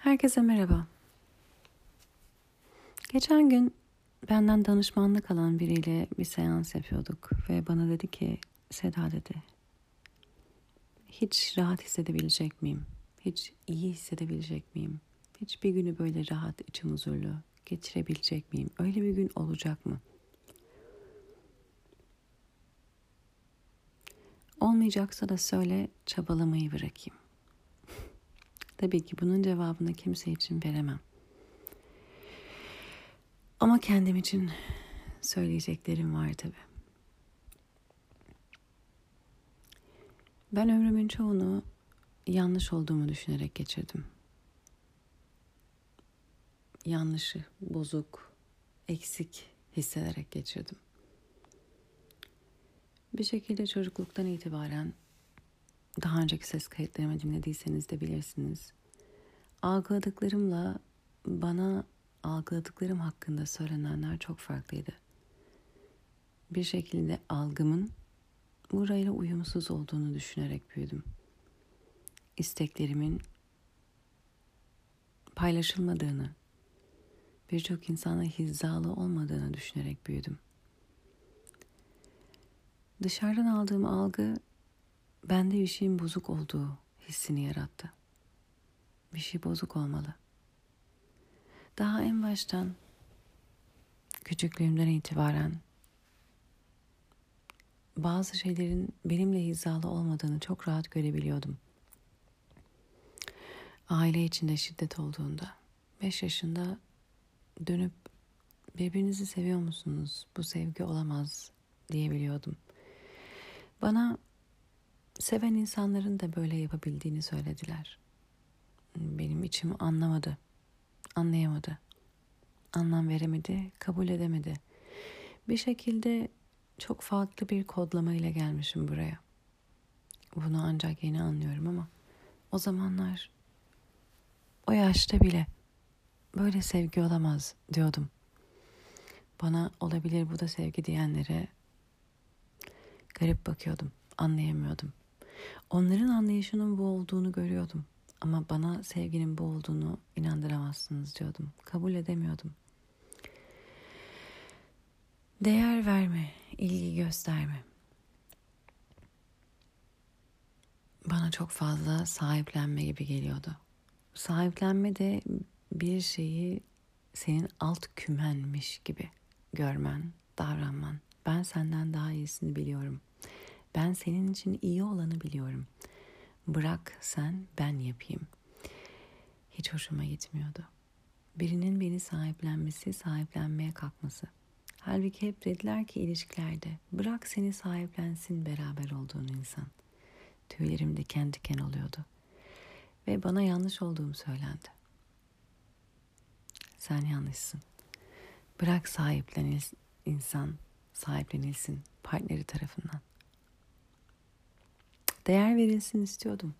Herkese merhaba. Geçen gün benden danışmanlık alan biriyle bir seans yapıyorduk ve bana dedi ki Seda dedi hiç rahat hissedebilecek miyim? Hiç iyi hissedebilecek miyim? Hiç bir günü böyle rahat içim huzurlu geçirebilecek miyim? Öyle bir gün olacak mı? Olmayacaksa da söyle çabalamayı bırakayım. Tabii ki bunun cevabını kimse için veremem. Ama kendim için söyleyeceklerim var tabii. Ben ömrümün çoğunu yanlış olduğumu düşünerek geçirdim. Yanlışı, bozuk, eksik hissederek geçirdim. Bir şekilde çocukluktan itibaren daha önceki ses kayıtlarımı dinlediyseniz de bilirsiniz. Algıladıklarımla bana algıladıklarım hakkında söylenenler çok farklıydı. Bir şekilde algımın burayla uyumsuz olduğunu düşünerek büyüdüm. İsteklerimin paylaşılmadığını, birçok insana hizalı olmadığını düşünerek büyüdüm. Dışarıdan aldığım algı bende bir şeyin bozuk olduğu hissini yarattı. Bir şey bozuk olmalı. Daha en baştan küçüklüğümden itibaren bazı şeylerin benimle hizalı olmadığını çok rahat görebiliyordum. Aile içinde şiddet olduğunda, beş yaşında dönüp birbirinizi seviyor musunuz? Bu sevgi olamaz diyebiliyordum. Bana seven insanların da böyle yapabildiğini söylediler. Benim içim anlamadı, anlayamadı, anlam veremedi, kabul edemedi. Bir şekilde çok farklı bir kodlama ile gelmişim buraya. Bunu ancak yeni anlıyorum ama o zamanlar o yaşta bile böyle sevgi olamaz diyordum. Bana olabilir bu da sevgi diyenlere garip bakıyordum, anlayamıyordum. Onların anlayışının bu olduğunu görüyordum. Ama bana sevginin bu olduğunu inandıramazsınız diyordum. Kabul edemiyordum. Değer verme, ilgi gösterme. Bana çok fazla sahiplenme gibi geliyordu. Sahiplenme de bir şeyi senin alt kümenmiş gibi görmen, davranman. Ben senden daha iyisini biliyorum. Ben senin için iyi olanı biliyorum. Bırak sen ben yapayım. Hiç hoşuma gitmiyordu. Birinin beni sahiplenmesi, sahiplenmeye kalkması. Halbuki hep dediler ki ilişkilerde bırak seni sahiplensin beraber olduğun insan. Tüylerim diken diken oluyordu. Ve bana yanlış olduğum söylendi. Sen yanlışsın. Bırak sahiplenil insan sahiplenilsin partneri tarafından. Değer verilsin istiyordum.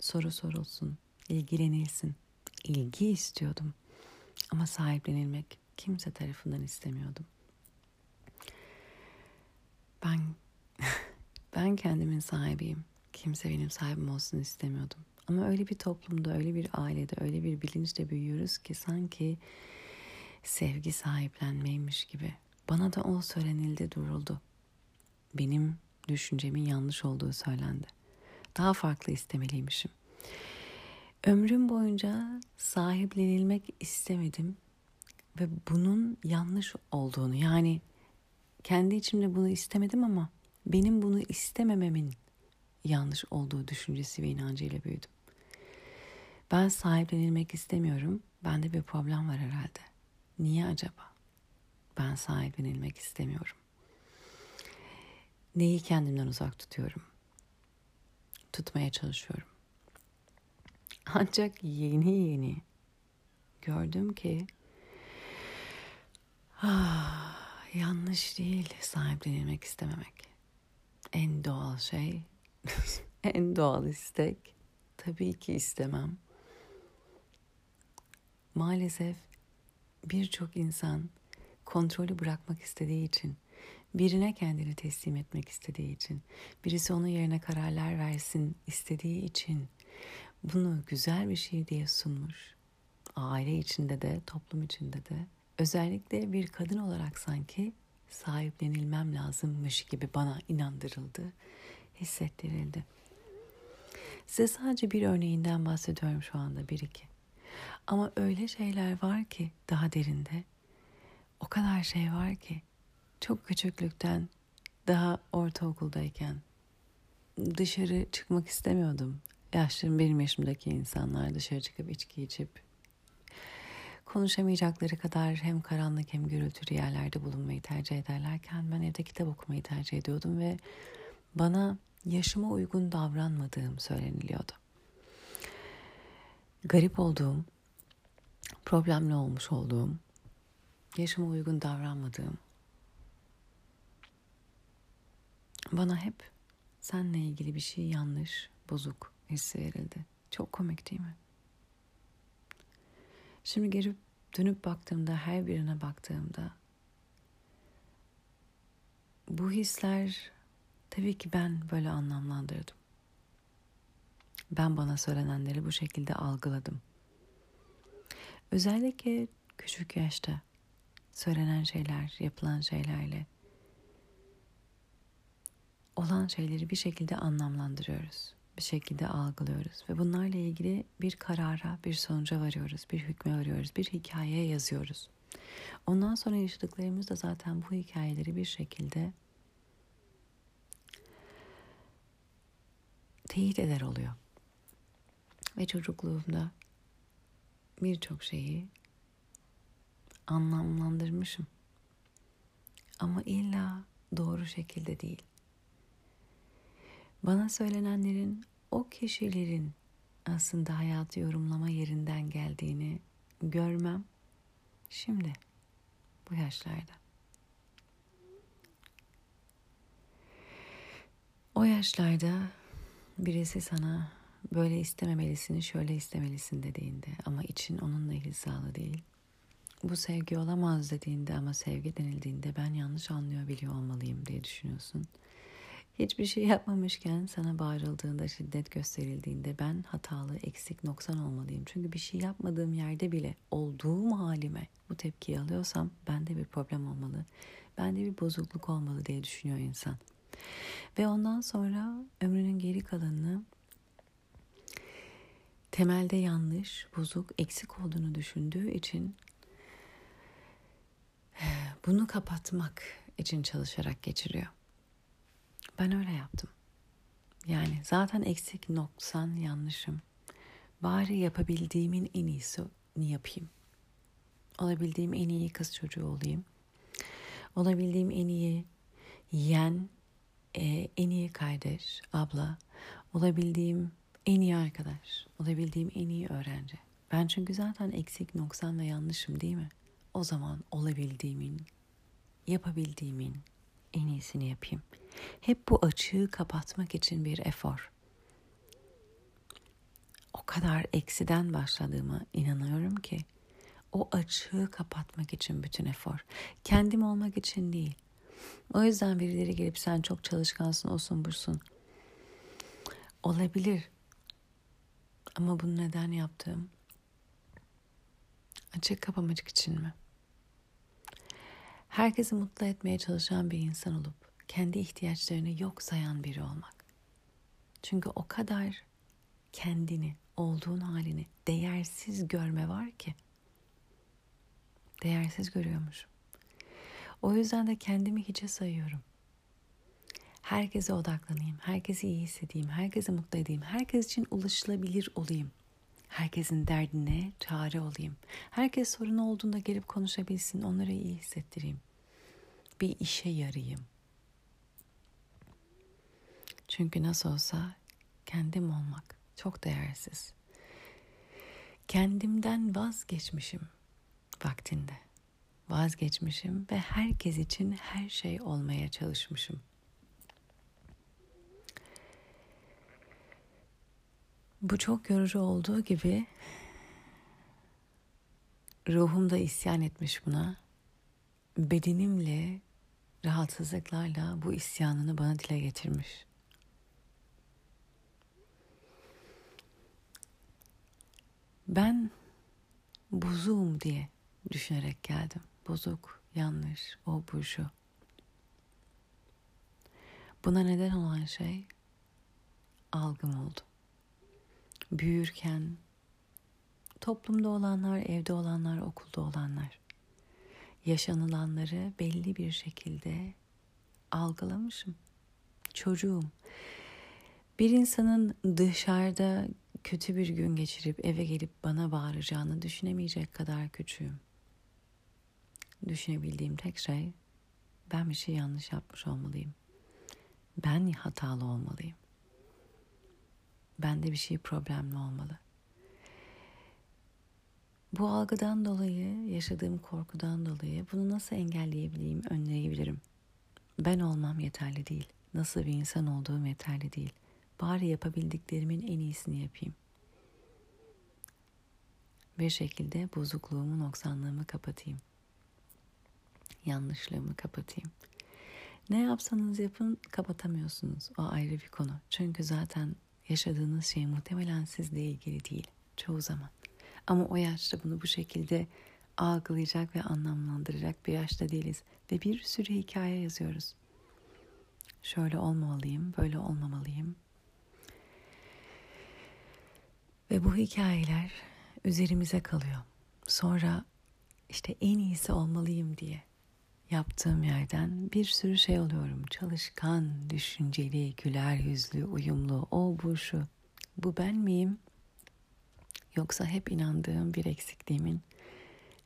Soru sorulsun, ilgilenilsin. İlgi istiyordum. Ama sahiplenilmek kimse tarafından istemiyordum. Ben ben kendimin sahibiyim. Kimse benim sahibim olsun istemiyordum. Ama öyle bir toplumda, öyle bir ailede, öyle bir bilinçle büyüyoruz ki sanki sevgi sahiplenmeymiş gibi. Bana da o söylenildi, duruldu. Benim düşüncemin yanlış olduğu söylendi. Daha farklı istemeliymişim. Ömrüm boyunca sahiplenilmek istemedim ve bunun yanlış olduğunu yani kendi içimde bunu istemedim ama benim bunu istemememin yanlış olduğu düşüncesi ve inancıyla büyüdüm. Ben sahiplenilmek istemiyorum. Bende bir problem var herhalde. Niye acaba? Ben sahiplenilmek istemiyorum. Neyi kendimden uzak tutuyorum? Tutmaya çalışıyorum. Ancak yeni yeni gördüm ki ah, yanlış değil sahiplenilmek istememek. En doğal şey, en doğal istek tabii ki istemem. Maalesef birçok insan kontrolü bırakmak istediği için, birine kendini teslim etmek istediği için, birisi onun yerine kararlar versin istediği için bunu güzel bir şey diye sunmuş aile içinde de, toplum içinde de özellikle bir kadın olarak sanki sahiplenilmem lazımmış gibi bana inandırıldı, hissettirildi. Size sadece bir örneğinden bahsediyorum şu anda bir iki. Ama öyle şeyler var ki daha derinde. O kadar şey var ki çok küçüklükten daha ortaokuldayken dışarı çıkmak istemiyordum. Yaşlarım benim yaşımdaki insanlar dışarı çıkıp içki içip konuşamayacakları kadar hem karanlık hem gürültülü yerlerde bulunmayı tercih ederlerken ben evde kitap okumayı tercih ediyordum ve bana yaşıma uygun davranmadığım söyleniliyordu. Garip olduğum, problemli olmuş olduğum, yaşıma uygun davranmadığım bana hep senle ilgili bir şey yanlış, bozuk hissi verildi. Çok komik değil mi? Şimdi geri dönüp baktığımda, her birine baktığımda bu hisler tabii ki ben böyle anlamlandırdım. Ben bana söylenenleri bu şekilde algıladım. Özellikle küçük yaşta söylenen şeyler, yapılan şeylerle olan şeyleri bir şekilde anlamlandırıyoruz. Bir şekilde algılıyoruz ve bunlarla ilgili bir karara, bir sonuca varıyoruz, bir hükme varıyoruz, bir hikayeye yazıyoruz. Ondan sonra yaşadıklarımız da zaten bu hikayeleri bir şekilde teyit eder oluyor. Ve çocukluğumda birçok şeyi anlamlandırmışım. Ama illa doğru şekilde değil. Bana söylenenlerin o kişilerin aslında hayatı yorumlama yerinden geldiğini görmem şimdi bu yaşlarda. O yaşlarda birisi sana böyle istememelisin, şöyle istemelisin dediğinde ama için onunla hizalı değil. Bu sevgi olamaz dediğinde ama sevgi denildiğinde ben yanlış anlıyor biliyor olmalıyım diye düşünüyorsun. Hiçbir şey yapmamışken sana bağırıldığında, şiddet gösterildiğinde ben hatalı, eksik, noksan olmalıyım. Çünkü bir şey yapmadığım yerde bile olduğum halime bu tepkiyi alıyorsam bende bir problem olmalı. Bende bir bozukluk olmalı diye düşünüyor insan. Ve ondan sonra ömrünün geri kalanını temelde yanlış, bozuk, eksik olduğunu düşündüğü için bunu kapatmak için çalışarak geçiriyor. Ben öyle yaptım. Yani zaten eksik, noksan, yanlışım. Bari yapabildiğimin en iyisini yapayım. Olabildiğim en iyi kız çocuğu olayım. Olabildiğim en iyi yen, e, en iyi kardeş, abla. Olabildiğim en iyi arkadaş. Olabildiğim en iyi öğrenci. Ben çünkü zaten eksik, noksan ve yanlışım değil mi? O zaman olabildiğimin, yapabildiğimin en iyisini yapayım. Hep bu açığı kapatmak için bir efor. O kadar eksiden başladığıma inanıyorum ki o açığı kapatmak için bütün efor. Kendim olmak için değil. O yüzden birileri gelip sen çok çalışkansın, olsun bursun. Olabilir. Ama bunu neden yaptım? Açık kapamacık için mi? Herkesi mutlu etmeye çalışan bir insan olup kendi ihtiyaçlarını yok sayan biri olmak. Çünkü o kadar kendini, olduğun halini değersiz görme var ki. Değersiz görüyormuş. O yüzden de kendimi hiçe sayıyorum. Herkese odaklanayım, herkesi iyi hissedeyim, herkesi mutlu edeyim, herkes için ulaşılabilir olayım. Herkesin derdine çare olayım. Herkes sorunu olduğunda gelip konuşabilsin, onları iyi hissettireyim. Bir işe yarayayım. Çünkü nasıl olsa kendim olmak çok değersiz. Kendimden vazgeçmişim vaktinde. Vazgeçmişim ve herkes için her şey olmaya çalışmışım. Bu çok yorucu olduğu gibi ruhum da isyan etmiş buna. Bedenimle rahatsızlıklarla bu isyanını bana dile getirmiş. Ben bozuğum diye düşünerek geldim. Bozuk, yanlış, o bu şu. Buna neden olan şey algım oldu. Büyürken toplumda olanlar, evde olanlar, okulda olanlar yaşanılanları belli bir şekilde algılamışım. Çocuğum. Bir insanın dışarıda kötü bir gün geçirip eve gelip bana bağıracağını düşünemeyecek kadar küçüğüm. Düşünebildiğim tek şey ben bir şey yanlış yapmış olmalıyım. Ben hatalı olmalıyım. Bende bir şey problemli olmalı. Bu algıdan dolayı, yaşadığım korkudan dolayı bunu nasıl engelleyebileyim, önleyebilirim? Ben olmam yeterli değil. Nasıl bir insan olduğum yeterli değil. Bari yapabildiklerimin en iyisini yapayım. Bir şekilde bozukluğumu, noksanlığımı kapatayım. Yanlışlığımı kapatayım. Ne yapsanız yapın kapatamıyorsunuz. O ayrı bir konu. Çünkü zaten yaşadığınız şey muhtemelen sizle ilgili değil. Çoğu zaman. Ama o yaşta bunu bu şekilde algılayacak ve anlamlandıracak bir yaşta değiliz. Ve bir sürü hikaye yazıyoruz. Şöyle olmamalıyım, böyle olmamalıyım. Ve bu hikayeler üzerimize kalıyor. Sonra işte en iyisi olmalıyım diye yaptığım yerden bir sürü şey oluyorum. Çalışkan, düşünceli, güler yüzlü, uyumlu, o bu şu. Bu ben miyim? Yoksa hep inandığım bir eksikliğimin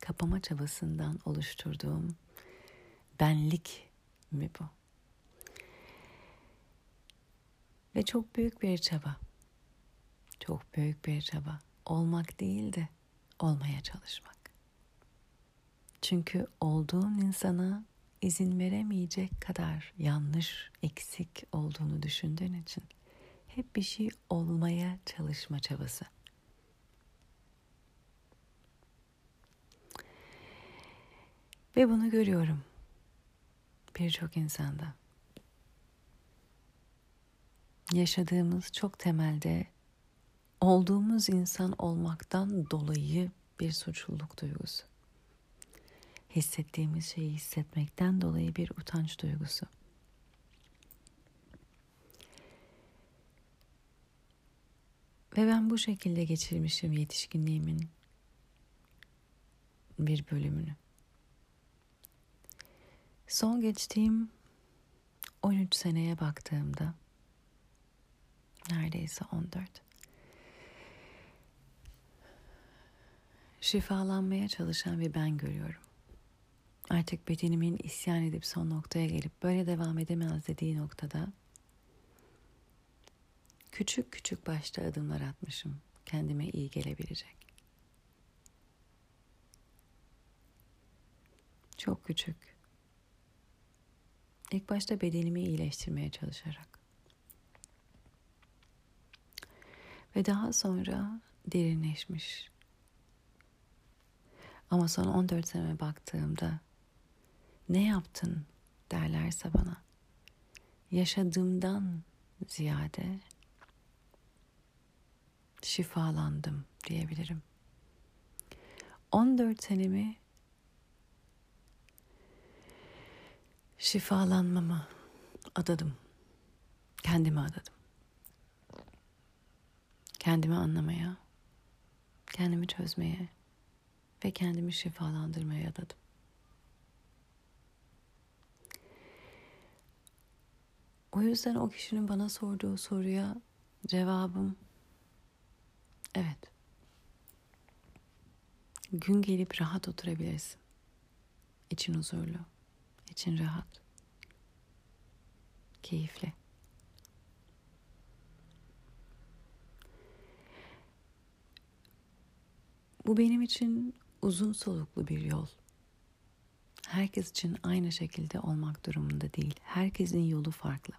kapama çabasından oluşturduğum benlik mi bu? Ve çok büyük bir çaba. Çok büyük bir çaba. Olmak değil de olmaya çalışmak. Çünkü olduğun insana izin veremeyecek kadar yanlış, eksik olduğunu düşündüğün için hep bir şey olmaya çalışma çabası. Ve bunu görüyorum birçok insanda. Yaşadığımız çok temelde olduğumuz insan olmaktan dolayı bir suçluluk duygusu. Hissettiğimiz şeyi hissetmekten dolayı bir utanç duygusu. Ve ben bu şekilde geçirmişim yetişkinliğimin bir bölümünü. Son geçtiğim 13 seneye baktığımda neredeyse 14 şifalanmaya çalışan bir ben görüyorum. Artık bedenimin isyan edip son noktaya gelip böyle devam edemez dediği noktada küçük küçük başta adımlar atmışım kendime iyi gelebilecek. Çok küçük İlk başta bedenimi iyileştirmeye çalışarak. Ve daha sonra derinleşmiş. Ama son 14 sene baktığımda ne yaptın derlerse bana yaşadığımdan ziyade şifalandım diyebilirim. 14 senemi şifalanmama adadım. Kendime adadım. Kendimi anlamaya, kendimi çözmeye ve kendimi şifalandırmaya adadım. O yüzden o kişinin bana sorduğu soruya cevabım evet. Gün gelip rahat oturabilirsin. İçin huzurlu için rahat. Keyifli. Bu benim için uzun soluklu bir yol. Herkes için aynı şekilde olmak durumunda değil. Herkesin yolu farklı.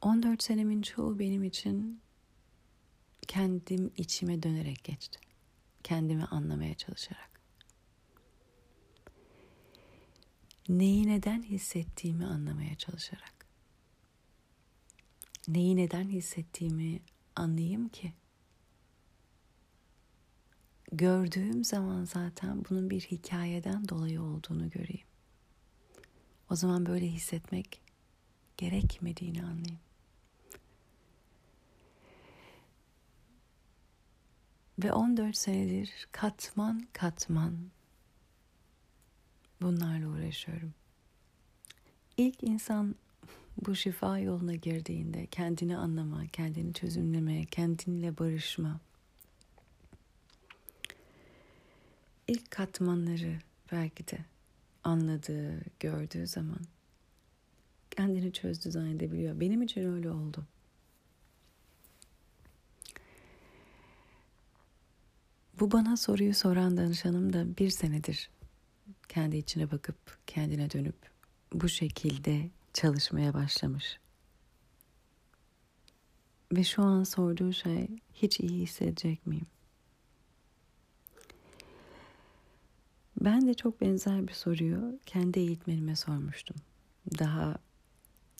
On dört senemin çoğu benim için kendim içime dönerek geçti kendimi anlamaya çalışarak. Neyi neden hissettiğimi anlamaya çalışarak. Neyi neden hissettiğimi anlayayım ki? Gördüğüm zaman zaten bunun bir hikayeden dolayı olduğunu göreyim. O zaman böyle hissetmek gerekmediğini anlayayım. Ve 14 senedir katman katman bunlarla uğraşıyorum. İlk insan bu şifa yoluna girdiğinde kendini anlama, kendini çözümleme, kendinle barışma. İlk katmanları belki de anladığı, gördüğü zaman kendini çözdü zannedebiliyor. Benim için öyle oldu. Bu bana soruyu soran danışanım da bir senedir kendi içine bakıp kendine dönüp bu şekilde çalışmaya başlamış. Ve şu an sorduğu şey hiç iyi hissedecek miyim? Ben de çok benzer bir soruyu kendi eğitmenime sormuştum. Daha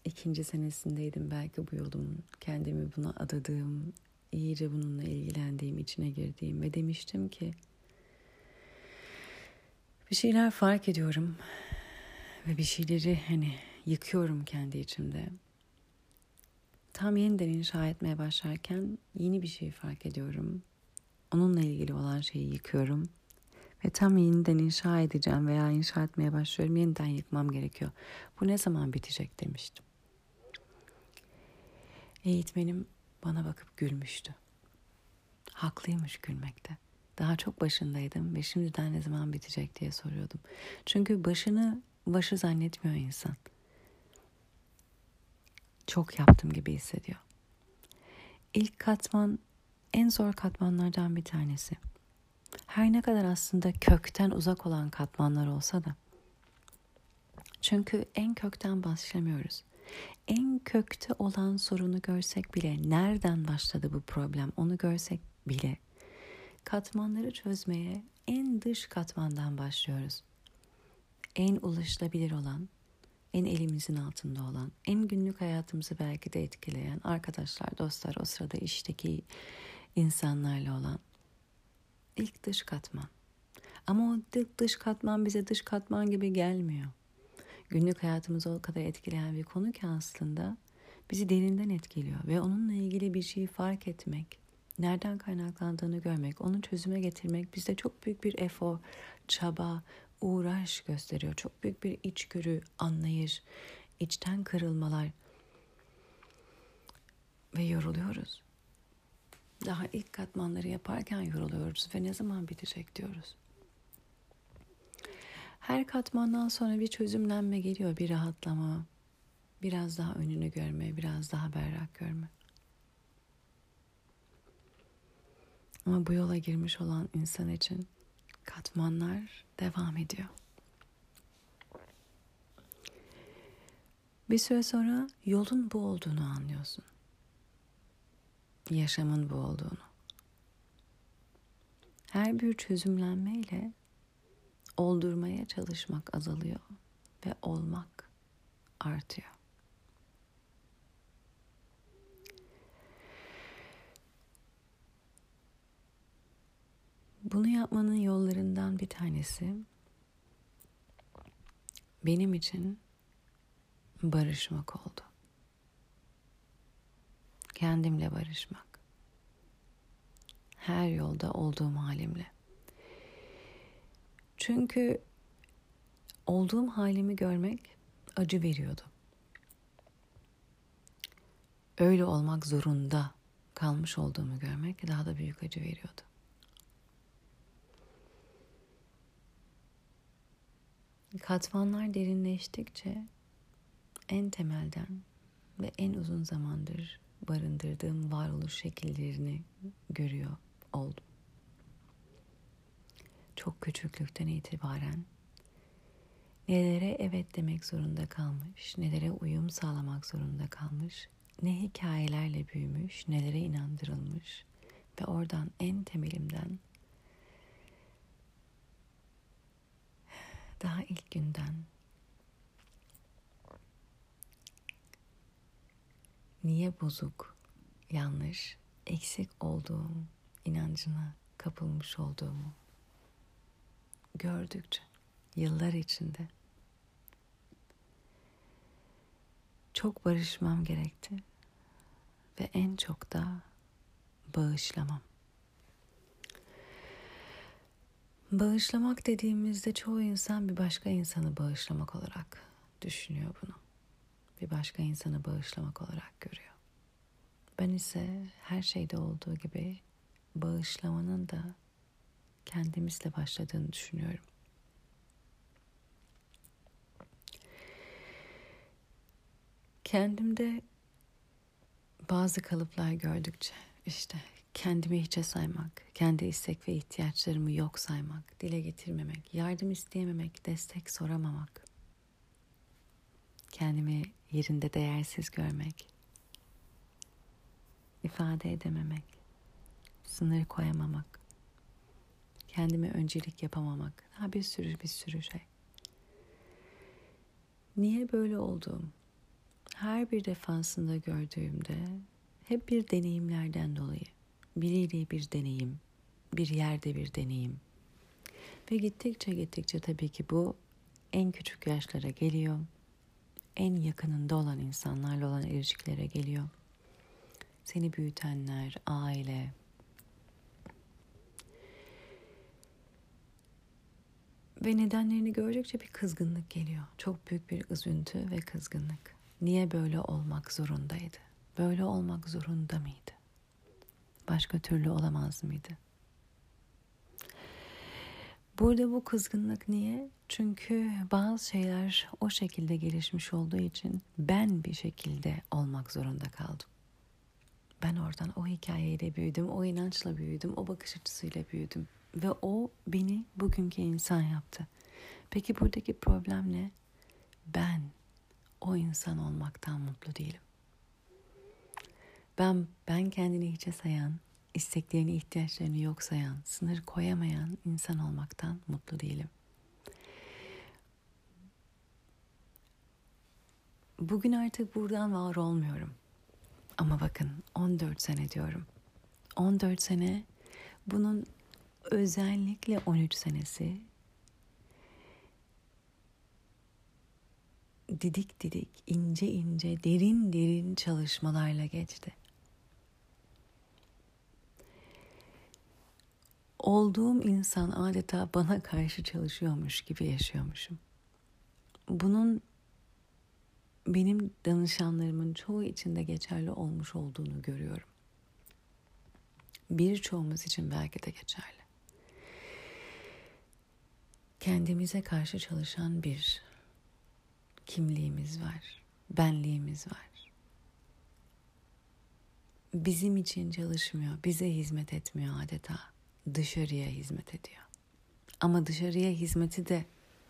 ikinci senesindeydim belki bu yolun kendimi buna adadığım, iyice bununla ilgilendiğim, içine girdiğim ve demiştim ki bir şeyler fark ediyorum ve bir şeyleri hani yıkıyorum kendi içimde. Tam yeniden inşa etmeye başlarken yeni bir şey fark ediyorum. Onunla ilgili olan şeyi yıkıyorum. Ve tam yeniden inşa edeceğim veya inşa etmeye başlıyorum. Yeniden yıkmam gerekiyor. Bu ne zaman bitecek demiştim. Eğitmenim bana bakıp gülmüştü. Haklıymış gülmekte. Daha çok başındaydım ve şimdiden ne zaman bitecek diye soruyordum. Çünkü başını başı zannetmiyor insan. Çok yaptım gibi hissediyor. İlk katman en zor katmanlardan bir tanesi. Her ne kadar aslında kökten uzak olan katmanlar olsa da. Çünkü en kökten başlamıyoruz. En kökte olan sorunu görsek bile, nereden başladı bu problem onu görsek bile katmanları çözmeye en dış katmandan başlıyoruz. En ulaşılabilir olan, en elimizin altında olan, en günlük hayatımızı belki de etkileyen arkadaşlar, dostlar, o sırada işteki insanlarla olan ilk dış katman. Ama o dış katman bize dış katman gibi gelmiyor. Günlük hayatımızı o kadar etkileyen bir konu ki aslında bizi derinden etkiliyor ve onunla ilgili bir şeyi fark etmek, nereden kaynaklandığını görmek, onu çözüme getirmek bizde çok büyük bir efor, çaba, uğraş gösteriyor. Çok büyük bir içgörü, anlayış, içten kırılmalar ve yoruluyoruz. Daha ilk katmanları yaparken yoruluyoruz ve ne zaman bitecek diyoruz. Her katmandan sonra bir çözümlenme geliyor, bir rahatlama, biraz daha önünü görme, biraz daha berrak görme. Ama bu yola girmiş olan insan için katmanlar devam ediyor. Bir süre sonra yolun bu olduğunu anlıyorsun. Yaşamın bu olduğunu. Her bir çözümlenmeyle oldurmaya çalışmak azalıyor ve olmak artıyor. Bunu yapmanın yollarından bir tanesi benim için barışmak oldu. Kendimle barışmak. Her yolda olduğum halimle. Çünkü olduğum halimi görmek acı veriyordu. Öyle olmak zorunda kalmış olduğumu görmek daha da büyük acı veriyordu. Katmanlar derinleştikçe en temelden ve en uzun zamandır barındırdığım varoluş şekillerini görüyor oldum. Çok küçüklükten itibaren. Nelere evet demek zorunda kalmış, nelere uyum sağlamak zorunda kalmış, ne hikayelerle büyümüş, nelere inandırılmış ve oradan en temelimden daha ilk günden niye bozuk, yanlış, eksik olduğum inancına kapılmış olduğumu gördükçe yıllar içinde çok barışmam gerekti ve en çok da bağışlamam. Bağışlamak dediğimizde çoğu insan bir başka insanı bağışlamak olarak düşünüyor bunu. Bir başka insanı bağışlamak olarak görüyor. Ben ise her şeyde olduğu gibi bağışlamanın da kendimizle başladığını düşünüyorum. Kendimde bazı kalıplar gördükçe işte kendimi hiçe saymak, kendi istek ve ihtiyaçlarımı yok saymak, dile getirmemek, yardım isteyememek, destek soramamak, kendimi yerinde değersiz görmek, ifade edememek, sınır koyamamak, kendime öncelik yapamamak, daha bir sürü bir sürü şey. Niye böyle olduğum her bir defasında gördüğümde hep bir deneyimlerden dolayı biriyle bir deneyim, bir yerde bir deneyim. Ve gittikçe gittikçe tabii ki bu en küçük yaşlara geliyor. En yakınında olan insanlarla olan ilişkilere geliyor. Seni büyütenler, aile. Ve nedenlerini gördükçe bir kızgınlık geliyor. Çok büyük bir üzüntü ve kızgınlık. Niye böyle olmak zorundaydı? Böyle olmak zorunda mıydı? Başka türlü olamaz mıydı? Burada bu kızgınlık niye? Çünkü bazı şeyler o şekilde gelişmiş olduğu için ben bir şekilde olmak zorunda kaldım. Ben oradan o hikayeyle büyüdüm, o inançla büyüdüm, o bakış açısıyla büyüdüm. Ve o beni bugünkü insan yaptı. Peki buradaki problem ne? Ben o insan olmaktan mutlu değilim. Ben ben kendini hiçe sayan, isteklerini, ihtiyaçlarını yok sayan, sınır koyamayan insan olmaktan mutlu değilim. Bugün artık buradan var olmuyorum. Ama bakın 14 sene diyorum. 14 sene bunun özellikle 13 senesi didik didik, ince ince, derin derin çalışmalarla geçti. Olduğum insan adeta bana karşı çalışıyormuş gibi yaşıyormuşum. Bunun benim danışanlarımın çoğu içinde geçerli olmuş olduğunu görüyorum. Birçoğumuz için belki de geçerli. Kendimize karşı çalışan bir kimliğimiz var, benliğimiz var. Bizim için çalışmıyor, bize hizmet etmiyor adeta. Dışarıya hizmet ediyor. Ama dışarıya hizmeti de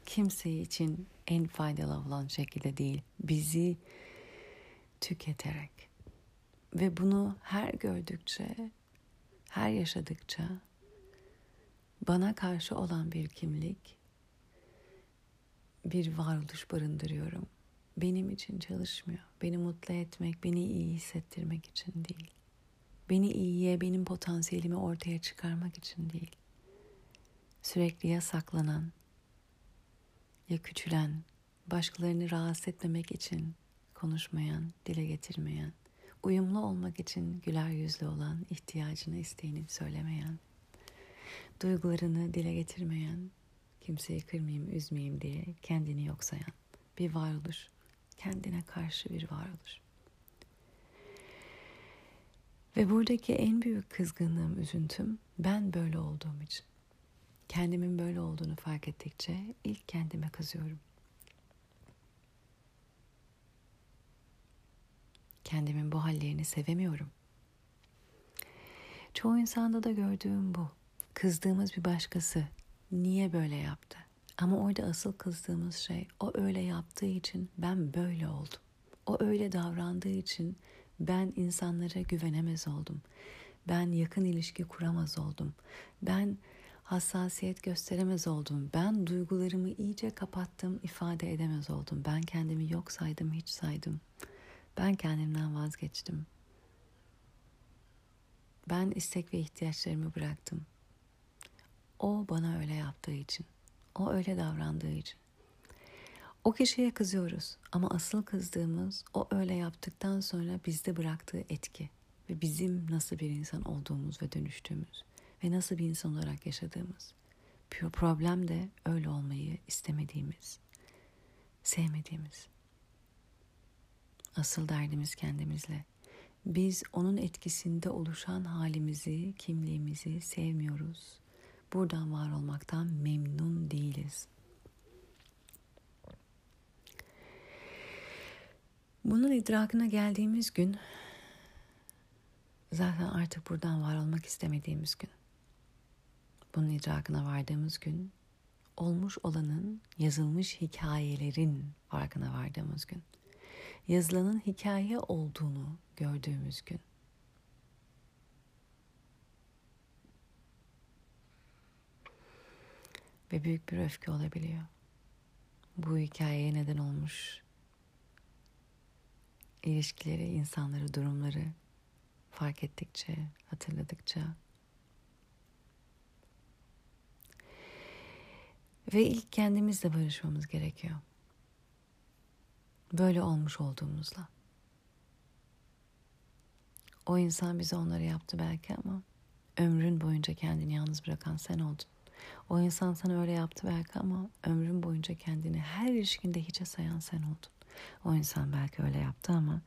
kimse için en faydalı olan şekilde değil. Bizi tüketerek. Ve bunu her gördükçe, her yaşadıkça bana karşı olan bir kimlik bir varoluş barındırıyorum. Benim için çalışmıyor. Beni mutlu etmek, beni iyi hissettirmek için değil. Beni iyiye, benim potansiyelimi ortaya çıkarmak için değil. Sürekli ya saklanan, ya küçülen, başkalarını rahatsız etmemek için konuşmayan, dile getirmeyen, uyumlu olmak için güler yüzlü olan, ihtiyacını, isteğini söylemeyen, duygularını dile getirmeyen, kimseyi kırmayayım, üzmeyeyim diye kendini yok sayan bir varoluş. Kendine karşı bir varoluş. Ve buradaki en büyük kızgınlığım, üzüntüm ben böyle olduğum için. Kendimin böyle olduğunu fark ettikçe ilk kendime kızıyorum. Kendimin bu hallerini sevemiyorum. Çoğu insanda da gördüğüm bu. Kızdığımız bir başkası niye böyle yaptı? Ama orada asıl kızdığımız şey o öyle yaptığı için ben böyle oldum. O öyle davrandığı için ben insanlara güvenemez oldum. Ben yakın ilişki kuramaz oldum. Ben hassasiyet gösteremez oldum. Ben duygularımı iyice kapattım, ifade edemez oldum. Ben kendimi yok saydım, hiç saydım. Ben kendimden vazgeçtim. Ben istek ve ihtiyaçlarımı bıraktım. O bana öyle yaptığı için. O öyle davrandığı için. O kişiye kızıyoruz ama asıl kızdığımız o öyle yaptıktan sonra bizde bıraktığı etki ve bizim nasıl bir insan olduğumuz ve dönüştüğümüz ve nasıl bir insan olarak yaşadığımız. Problem de öyle olmayı istemediğimiz, sevmediğimiz. Asıl derdimiz kendimizle. Biz onun etkisinde oluşan halimizi, kimliğimizi sevmiyoruz. Buradan var olmaktan memnun değiliz. Bunun idrakına geldiğimiz gün zaten artık buradan var olmak istemediğimiz gün. Bunun idrakına vardığımız gün olmuş olanın yazılmış hikayelerin farkına vardığımız gün. Yazılanın hikaye olduğunu gördüğümüz gün. Ve büyük bir öfke olabiliyor. Bu hikayeye neden olmuş ilişkileri, insanları, durumları fark ettikçe, hatırladıkça ve ilk kendimizle barışmamız gerekiyor. Böyle olmuş olduğumuzla. O insan bize onları yaptı belki ama ömrün boyunca kendini yalnız bırakan sen oldun. O insan sana öyle yaptı belki ama ömrün boyunca kendini her ilişkinde hiçe sayan sen oldun. O insan belki öyle yaptı ama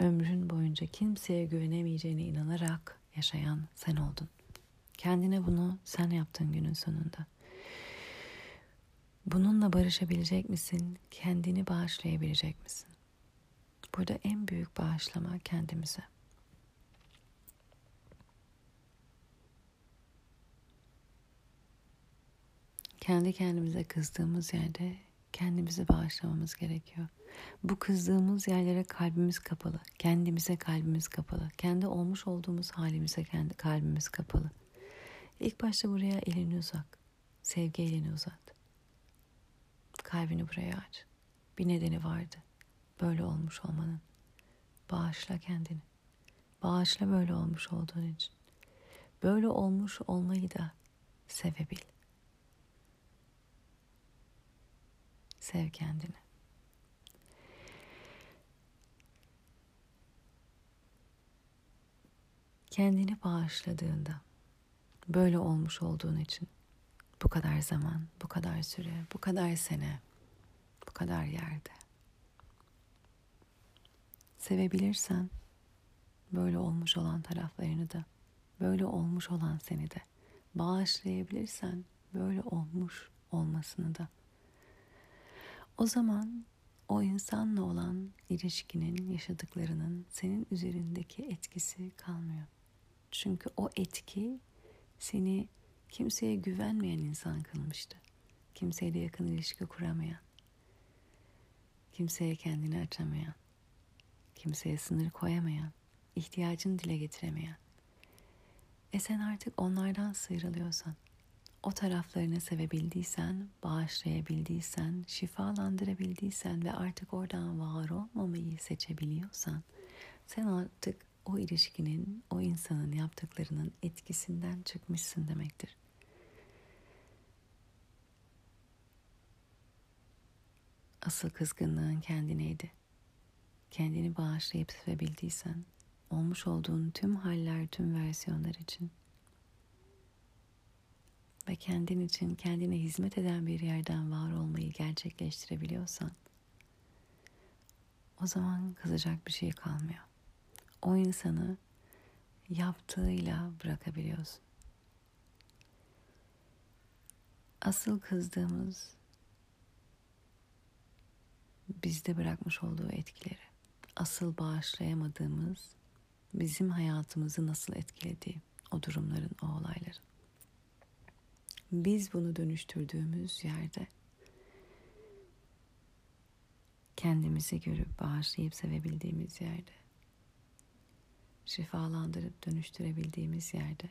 ömrün boyunca kimseye güvenemeyeceğine inanarak yaşayan sen oldun. Kendine bunu sen yaptın günün sonunda. Bununla barışabilecek misin? Kendini bağışlayabilecek misin? Burada en büyük bağışlama kendimize. Kendi kendimize kızdığımız yerde kendimizi bağışlamamız gerekiyor. Bu kızdığımız yerlere kalbimiz kapalı. Kendimize kalbimiz kapalı. Kendi olmuş olduğumuz halimize kendi kalbimiz kapalı. İlk başta buraya elini uzak. Sevgi elini uzat. Kalbini buraya aç. Bir nedeni vardı. Böyle olmuş olmanın. Bağışla kendini. Bağışla böyle olmuş olduğun için. Böyle olmuş olmayı da sevebil. Sev kendini. Kendini bağışladığında böyle olmuş olduğun için bu kadar zaman, bu kadar süre, bu kadar sene, bu kadar yerde sevebilirsen böyle olmuş olan taraflarını da, böyle olmuş olan seni de bağışlayabilirsen böyle olmuş olmasını da o zaman o insanla olan ilişkinin, yaşadıklarının senin üzerindeki etkisi kalmıyor. Çünkü o etki seni kimseye güvenmeyen insan kılmıştı. Kimseyle yakın ilişki kuramayan, kimseye kendini açamayan, kimseye sınır koyamayan, ihtiyacını dile getiremeyen. E sen artık onlardan sıyrılıyorsan, o taraflarını sevebildiysen, bağışlayabildiysen, şifalandırabildiysen ve artık oradan var olmamayı seçebiliyorsan, sen artık o ilişkinin, o insanın yaptıklarının etkisinden çıkmışsın demektir. Asıl kızgınlığın kendineydi. Kendini bağışlayıp sevebildiysen, olmuş olduğun tüm haller, tüm versiyonlar için ve kendin için kendine hizmet eden bir yerden var olmayı gerçekleştirebiliyorsan o zaman kızacak bir şey kalmıyor. O insanı yaptığıyla bırakabiliyorsun. Asıl kızdığımız bizde bırakmış olduğu etkileri. Asıl bağışlayamadığımız bizim hayatımızı nasıl etkilediği o durumların, o olayların. Biz bunu dönüştürdüğümüz yerde kendimizi görüp bağışlayıp sevebildiğimiz yerde şifalandırıp dönüştürebildiğimiz yerde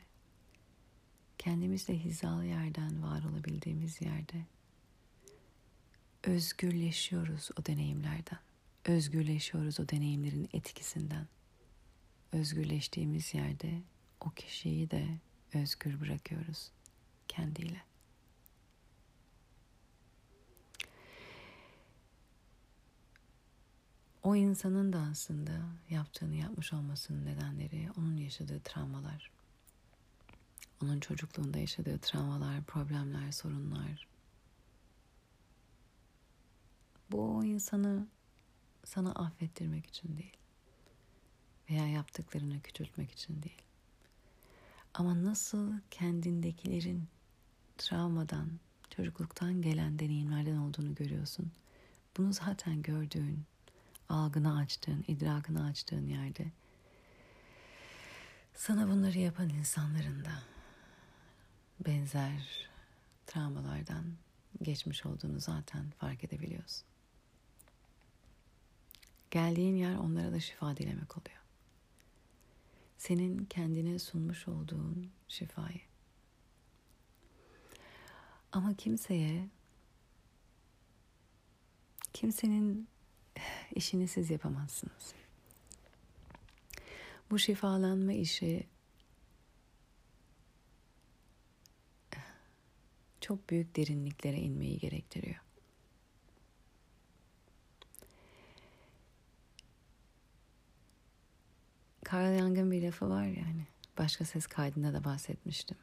kendimizle hizalı yerden var olabildiğimiz yerde özgürleşiyoruz o deneyimlerden. Özgürleşiyoruz o deneyimlerin etkisinden. Özgürleştiğimiz yerde o kişiyi de özgür bırakıyoruz kendiyle. O insanın da aslında yaptığını yapmış olmasının nedenleri onun yaşadığı travmalar. Onun çocukluğunda yaşadığı travmalar, problemler, sorunlar. Bu o insanı sana affettirmek için değil. Veya yaptıklarını küçültmek için değil. Ama nasıl kendindekilerin travmadan, çocukluktan gelen deneyimlerden olduğunu görüyorsun. Bunu zaten gördüğün, algını açtığın, idrakını açtığın yerde sana bunları yapan insanların da benzer travmalardan geçmiş olduğunu zaten fark edebiliyorsun. Geldiğin yer onlara da şifa dilemek oluyor. Senin kendine sunmuş olduğun şifayı. Ama kimseye kimsenin işini siz yapamazsınız. Bu şifalanma işi çok büyük derinliklere inmeyi gerektiriyor. Carl Jung'ın bir lafı var yani. Başka ses kaydında da bahsetmiştim.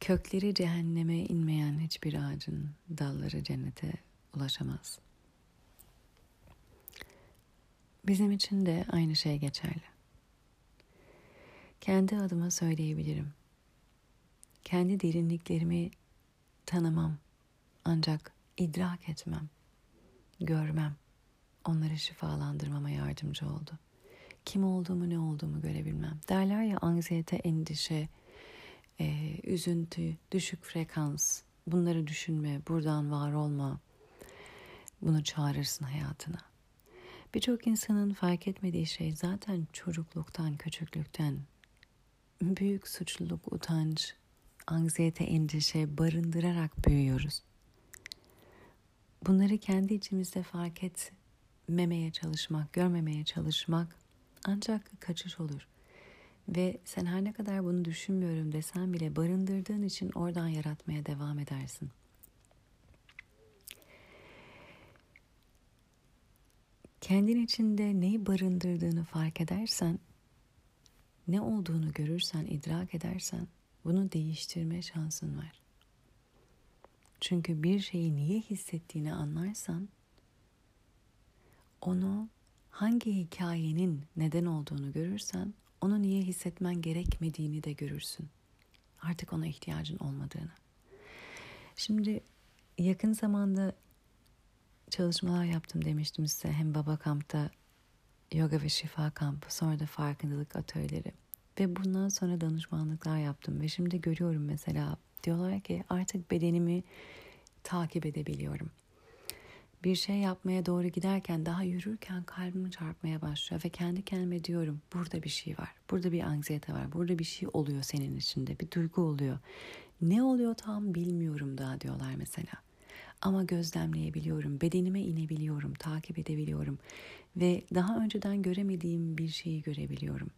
Kökleri cehenneme inmeyen hiçbir ağacın dalları cennete ulaşamaz. Bizim için de aynı şey geçerli. Kendi adıma söyleyebilirim. Kendi derinliklerimi tanımam ancak idrak etmem, görmem onları şifalandırmama yardımcı oldu. Kim olduğumu ne olduğumu görebilmem. Derler ya anksiyete, endişe, e, üzüntü, düşük frekans, bunları düşünme, buradan var olma. Bunu çağırırsın hayatına. Birçok insanın fark etmediği şey zaten çocukluktan, küçüklükten büyük suçluluk, utanç, anksiyete, endişe barındırarak büyüyoruz. Bunları kendi içimizde fark etmemeye çalışmak, görmemeye çalışmak ancak kaçış olur. Ve sen her ne kadar bunu düşünmüyorum desen bile barındırdığın için oradan yaratmaya devam edersin. Kendin içinde neyi barındırdığını fark edersen, ne olduğunu görürsen, idrak edersen bunu değiştirme şansın var. Çünkü bir şeyi niye hissettiğini anlarsan onu hangi hikayenin neden olduğunu görürsen onu niye hissetmen gerekmediğini de görürsün. Artık ona ihtiyacın olmadığını. Şimdi yakın zamanda çalışmalar yaptım demiştim size. Hem baba kampta yoga ve şifa kampı sonra da farkındalık atölyeleri. Ve bundan sonra danışmanlıklar yaptım. Ve şimdi görüyorum mesela diyorlar ki artık bedenimi takip edebiliyorum bir şey yapmaya doğru giderken daha yürürken kalbim çarpmaya başlıyor ve kendi kendime diyorum burada bir şey var. Burada bir anksiyete var. Burada bir şey oluyor senin içinde. Bir duygu oluyor. Ne oluyor tam bilmiyorum daha diyorlar mesela. Ama gözlemleyebiliyorum, bedenime inebiliyorum, takip edebiliyorum ve daha önceden göremediğim bir şeyi görebiliyorum.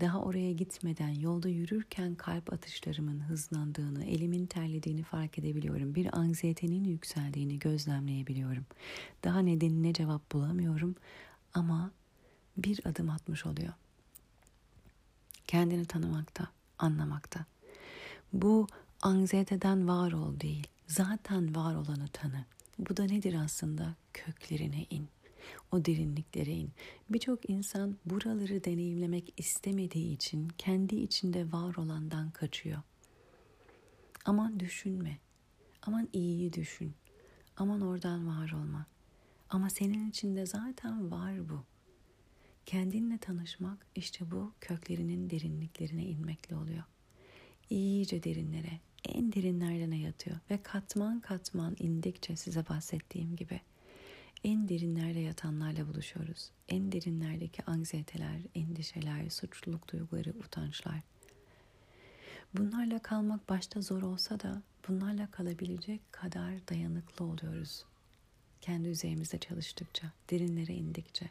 Daha oraya gitmeden yolda yürürken kalp atışlarımın hızlandığını, elimin terlediğini fark edebiliyorum. Bir anksiyetenin yükseldiğini gözlemleyebiliyorum. Daha nedenine cevap bulamıyorum ama bir adım atmış oluyor. Kendini tanımakta, anlamakta. Bu anksiyeteden var ol değil, zaten var olanı tanı. Bu da nedir aslında? Köklerine in o derinliklere in. Birçok insan buraları deneyimlemek istemediği için kendi içinde var olandan kaçıyor. Aman düşünme. Aman iyiyi düşün. Aman oradan var olma. Ama senin içinde zaten var bu. Kendinle tanışmak işte bu köklerinin derinliklerine inmekle oluyor. İyice derinlere, en derinlerden yatıyor ve katman katman indikçe size bahsettiğim gibi en derinlerde yatanlarla buluşuyoruz. En derinlerdeki anksiyeteler, endişeler, suçluluk duyguları, utançlar. Bunlarla kalmak başta zor olsa da bunlarla kalabilecek kadar dayanıklı oluyoruz. Kendi üzerimizde çalıştıkça, derinlere indikçe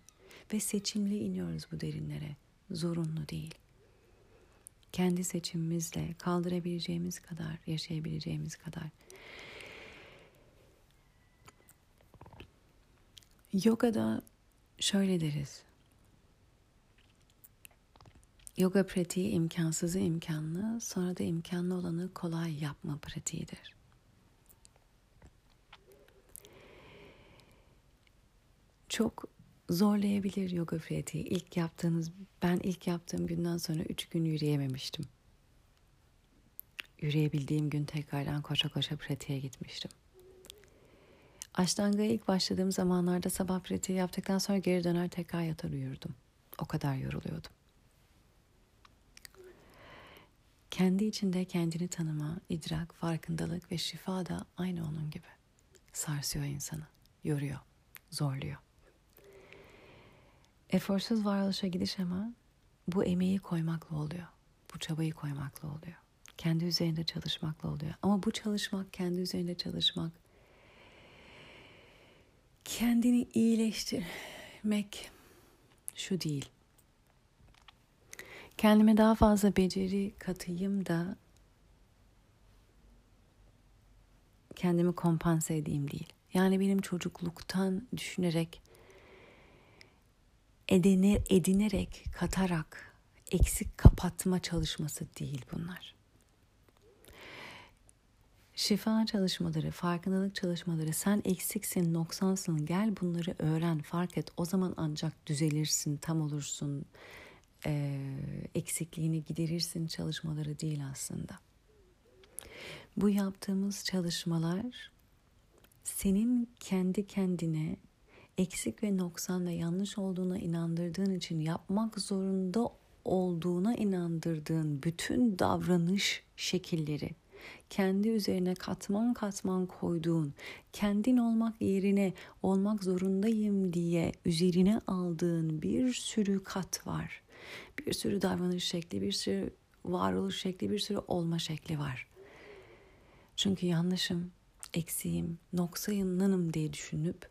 ve seçimli iniyoruz bu derinlere. zorunlu değil. Kendi seçimimizle kaldırabileceğimiz kadar, yaşayabileceğimiz kadar. Yoga'da şöyle deriz. Yoga pratiği imkansızı imkanlı, sonra da imkanlı olanı kolay yapma pratiğidir. Çok zorlayabilir yoga pratiği. İlk yaptığınız, ben ilk yaptığım günden sonra üç gün yürüyememiştim. Yürüyebildiğim gün tekrardan koşa koşa pratiğe gitmiştim. Aştanga'ya ilk başladığım zamanlarda sabah pratiği yaptıktan sonra geri döner tekrar yatar uyurdum. O kadar yoruluyordum. Kendi içinde kendini tanıma, idrak, farkındalık ve şifa da aynı onun gibi. Sarsıyor insanı, yoruyor, zorluyor. Eforsuz varoluşa gidiş ama bu emeği koymakla oluyor. Bu çabayı koymakla oluyor. Kendi üzerinde çalışmakla oluyor. Ama bu çalışmak, kendi üzerinde çalışmak, kendini iyileştirmek şu değil. Kendime daha fazla beceri katayım da kendimi kompanse edeyim değil. Yani benim çocukluktan düşünerek edine, edinerek, katarak eksik kapatma çalışması değil bunlar. Şifa çalışmaları, farkındalık çalışmaları, sen eksiksin, noksansın, gel bunları öğren, fark et. O zaman ancak düzelirsin, tam olursun, e, eksikliğini giderirsin çalışmaları değil aslında. Bu yaptığımız çalışmalar senin kendi kendine eksik ve noksan ve yanlış olduğuna inandırdığın için yapmak zorunda olduğuna inandırdığın bütün davranış şekilleri kendi üzerine katman katman koyduğun, kendin olmak yerine olmak zorundayım diye üzerine aldığın bir sürü kat var. Bir sürü davranış şekli, bir sürü varoluş şekli, bir sürü olma şekli var. Çünkü yanlışım, eksiğim, noksayınlanım diye düşünüp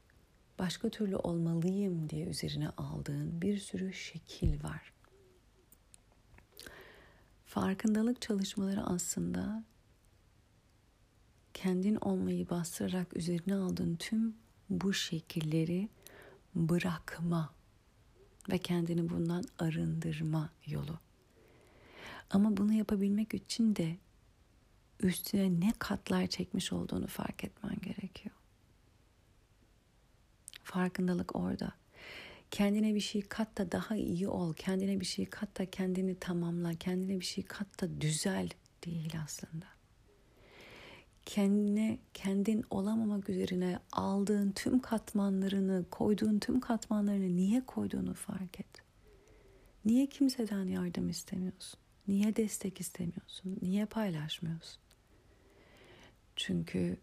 başka türlü olmalıyım diye üzerine aldığın bir sürü şekil var. Farkındalık çalışmaları aslında kendin olmayı bastırarak üzerine aldığın tüm bu şekilleri bırakma ve kendini bundan arındırma yolu. Ama bunu yapabilmek için de üstüne ne katlar çekmiş olduğunu fark etmen gerekiyor. Farkındalık orada. Kendine bir şey kat da daha iyi ol. Kendine bir şey kat da kendini tamamla. Kendine bir şey kat da düzel değil aslında. Kendine kendin olamamak üzerine aldığın tüm katmanlarını, koyduğun tüm katmanlarını niye koyduğunu fark et. Niye kimseden yardım istemiyorsun? Niye destek istemiyorsun? Niye paylaşmıyorsun? Çünkü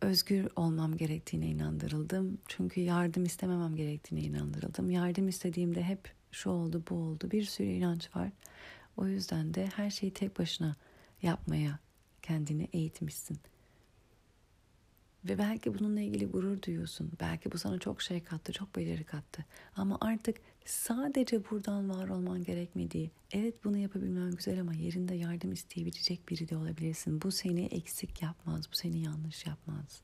özgür olmam gerektiğine inandırıldım. Çünkü yardım istememem gerektiğine inandırıldım. Yardım istediğimde hep şu oldu bu oldu bir sürü inanç var. O yüzden de her şeyi tek başına yapmaya kendini eğitmişsin. Ve belki bununla ilgili gurur duyuyorsun. Belki bu sana çok şey kattı, çok beceri kattı. Ama artık sadece buradan var olman gerekmediği, evet bunu yapabilmen güzel ama yerinde yardım isteyebilecek biri de olabilirsin. Bu seni eksik yapmaz, bu seni yanlış yapmaz.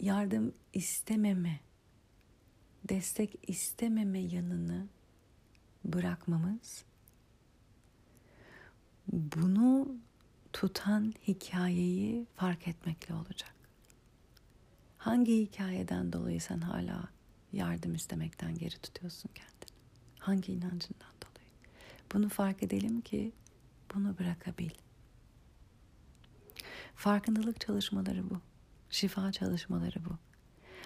Yardım istememe, destek istememe yanını bırakmamız bunu tutan hikayeyi fark etmekle olacak. Hangi hikayeden dolayı sen hala yardım istemekten geri tutuyorsun kendini? Hangi inancından dolayı? Bunu fark edelim ki bunu bırakabil. Farkındalık çalışmaları bu. Şifa çalışmaları bu.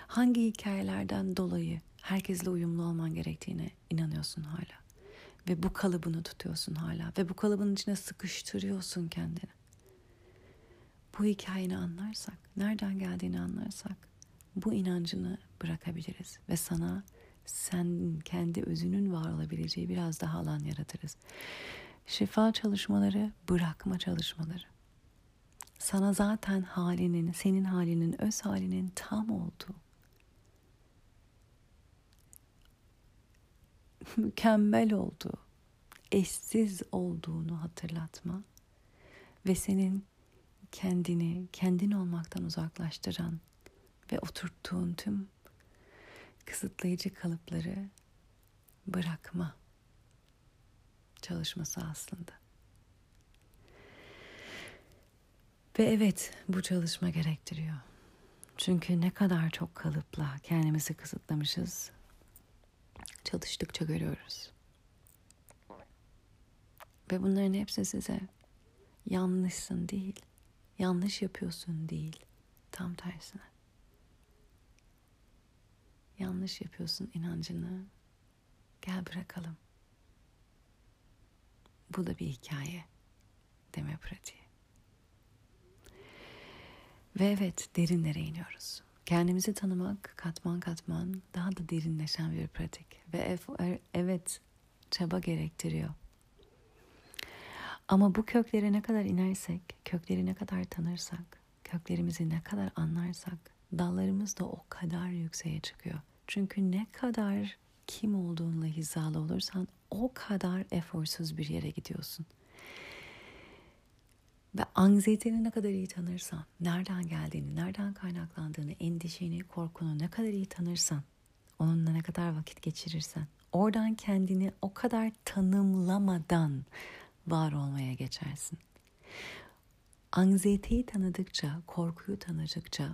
Hangi hikayelerden dolayı herkesle uyumlu olman gerektiğine inanıyorsun hala? Ve bu kalıbını tutuyorsun hala. Ve bu kalıbın içine sıkıştırıyorsun kendini. Bu hikayeni anlarsak, nereden geldiğini anlarsak bu inancını bırakabiliriz. Ve sana sen kendi özünün var olabileceği biraz daha alan yaratırız. Şifa çalışmaları bırakma çalışmaları. Sana zaten halinin, senin halinin, öz halinin tam olduğu, mükemmel olduğu, eşsiz olduğunu hatırlatma ve senin kendini kendin olmaktan uzaklaştıran ve oturttuğun tüm kısıtlayıcı kalıpları bırakma çalışması aslında. Ve evet bu çalışma gerektiriyor. Çünkü ne kadar çok kalıpla kendimizi kısıtlamışız çalıştıkça görüyoruz. Ve bunların hepsi size yanlışsın değil, yanlış yapıyorsun değil, tam tersine. Yanlış yapıyorsun inancını gel bırakalım. Bu da bir hikaye deme pratiği. Ve evet derinlere iniyoruz. Kendimizi tanımak katman katman daha da derinleşen bir pratik. Ve er, evet çaba gerektiriyor. Ama bu köklere ne kadar inersek, kökleri ne kadar tanırsak, köklerimizi ne kadar anlarsak dallarımız da o kadar yükseğe çıkıyor. Çünkü ne kadar kim olduğunla hizalı olursan o kadar eforsuz bir yere gidiyorsun. Ve anksiyeteni ne kadar iyi tanırsan, nereden geldiğini, nereden kaynaklandığını, endişeni, korkunu ne kadar iyi tanırsan, onunla ne kadar vakit geçirirsen, oradan kendini o kadar tanımlamadan var olmaya geçersin. Anksiyeteyi tanıdıkça, korkuyu tanıdıkça,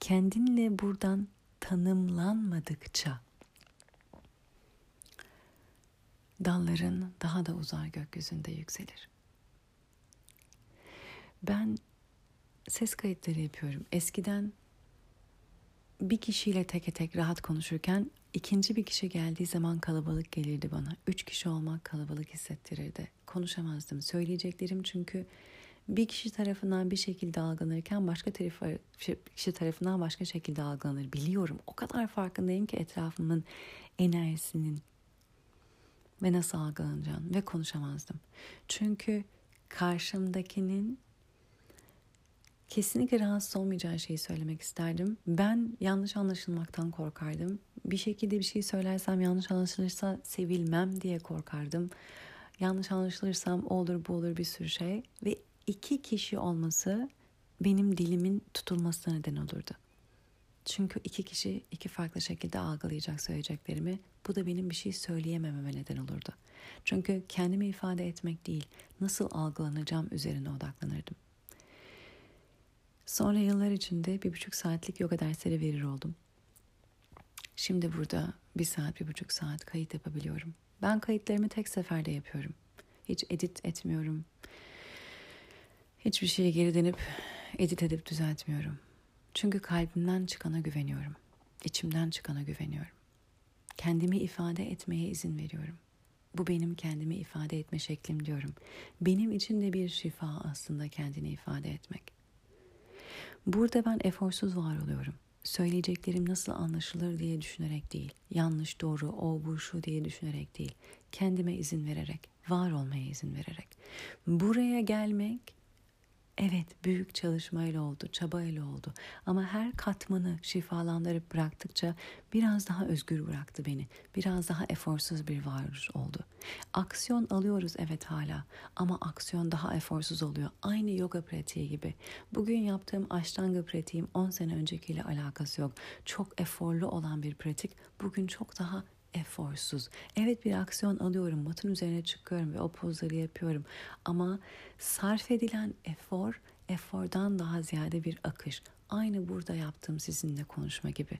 kendinle buradan tanımlanmadıkça dalların daha da uzar gökyüzünde yükselir. Ben ses kayıtları yapıyorum. Eskiden bir kişiyle teke tek rahat konuşurken ikinci bir kişi geldiği zaman kalabalık gelirdi bana. Üç kişi olmak kalabalık hissettirirdi. Konuşamazdım. Söyleyeceklerim çünkü bir kişi tarafından bir şekilde algılanırken başka tarafı, kişi tarafından başka şekilde algılanır. Biliyorum. O kadar farkındayım ki etrafımın enerjisinin ve nasıl algılanacağını ve konuşamazdım. Çünkü karşımdakinin kesinlikle rahatsız olmayacağı şeyi söylemek isterdim. Ben yanlış anlaşılmaktan korkardım. Bir şekilde bir şey söylersem yanlış anlaşılırsa sevilmem diye korkardım. Yanlış anlaşılırsam olur bu olur bir sürü şey. Ve iki kişi olması benim dilimin tutulmasına neden olurdu. Çünkü iki kişi iki farklı şekilde algılayacak söyleyeceklerimi. Bu da benim bir şey söyleyemememe neden olurdu. Çünkü kendimi ifade etmek değil, nasıl algılanacağım üzerine odaklanırdım. Sonra yıllar içinde bir buçuk saatlik yoga dersleri verir oldum. Şimdi burada bir saat, bir buçuk saat kayıt yapabiliyorum. Ben kayıtlarımı tek seferde yapıyorum. Hiç edit etmiyorum. Hiçbir şeye geri dönüp edit edip düzeltmiyorum. Çünkü kalbimden çıkana güveniyorum. İçimden çıkana güveniyorum. Kendimi ifade etmeye izin veriyorum. Bu benim kendimi ifade etme şeklim diyorum. Benim için de bir şifa aslında kendini ifade etmek. Burada ben eforsuz var oluyorum. Söyleyeceklerim nasıl anlaşılır diye düşünerek değil. Yanlış, doğru, o, bu, şu diye düşünerek değil. Kendime izin vererek, var olmaya izin vererek. Buraya gelmek Evet büyük çalışmayla oldu, çabayla oldu ama her katmanı şifalandırıp bıraktıkça biraz daha özgür bıraktı beni. Biraz daha eforsuz bir varoluş oldu. Aksiyon alıyoruz evet hala ama aksiyon daha eforsuz oluyor. Aynı yoga pratiği gibi. Bugün yaptığım ashtanga pratiğim 10 sene öncekiyle alakası yok. Çok eforlu olan bir pratik bugün çok daha eforsuz. Evet bir aksiyon alıyorum, matın üzerine çıkıyorum ve o pozları yapıyorum. Ama sarf edilen efor, efordan daha ziyade bir akış. Aynı burada yaptığım sizinle konuşma gibi.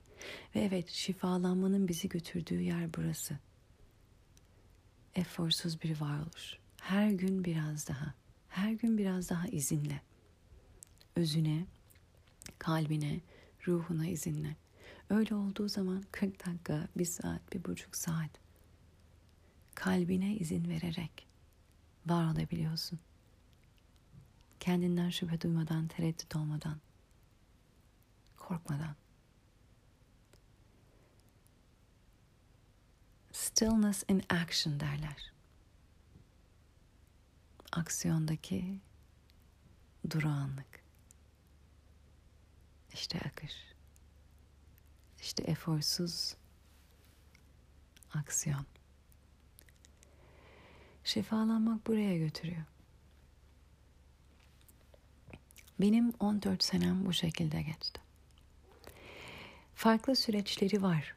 Ve evet şifalanmanın bizi götürdüğü yer burası. Eforsuz bir varoluş. Her gün biraz daha, her gün biraz daha izinle. Özüne, kalbine, ruhuna izinle. Öyle olduğu zaman 40 dakika, bir saat, bir buçuk saat kalbine izin vererek var olabiliyorsun. Kendinden şüphe duymadan, tereddüt olmadan, korkmadan. Stillness in action derler. Aksiyondaki durağanlık. İşte akış. İşte eforsuz aksiyon. Şifalanmak buraya götürüyor. Benim 14 senem bu şekilde geçti. Farklı süreçleri var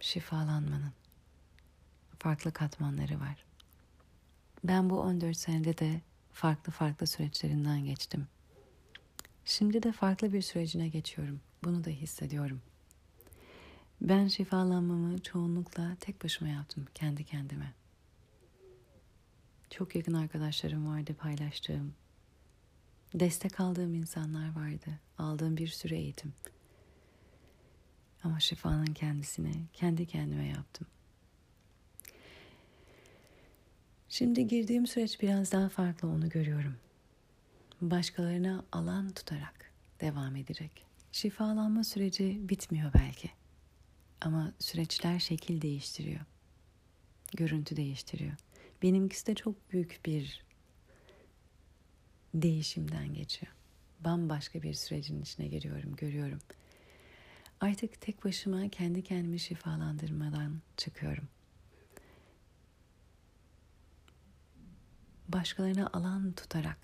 şifalanmanın. Farklı katmanları var. Ben bu 14 senede de farklı farklı süreçlerinden geçtim. Şimdi de farklı bir sürecine geçiyorum. Bunu da hissediyorum. Ben şifalanmamı çoğunlukla tek başıma yaptım, kendi kendime. Çok yakın arkadaşlarım vardı paylaştığım. Destek aldığım insanlar vardı. Aldığım bir sürü eğitim. Ama şifanın kendisini kendi kendime yaptım. Şimdi girdiğim süreç biraz daha farklı onu görüyorum. Başkalarına alan tutarak devam edecek. Şifalanma süreci bitmiyor belki. Ama süreçler şekil değiştiriyor. Görüntü değiştiriyor. Benimkisi de çok büyük bir değişimden geçiyor. Bambaşka bir sürecin içine giriyorum, görüyorum. Artık tek başıma kendi kendimi şifalandırmadan çıkıyorum. Başkalarına alan tutarak,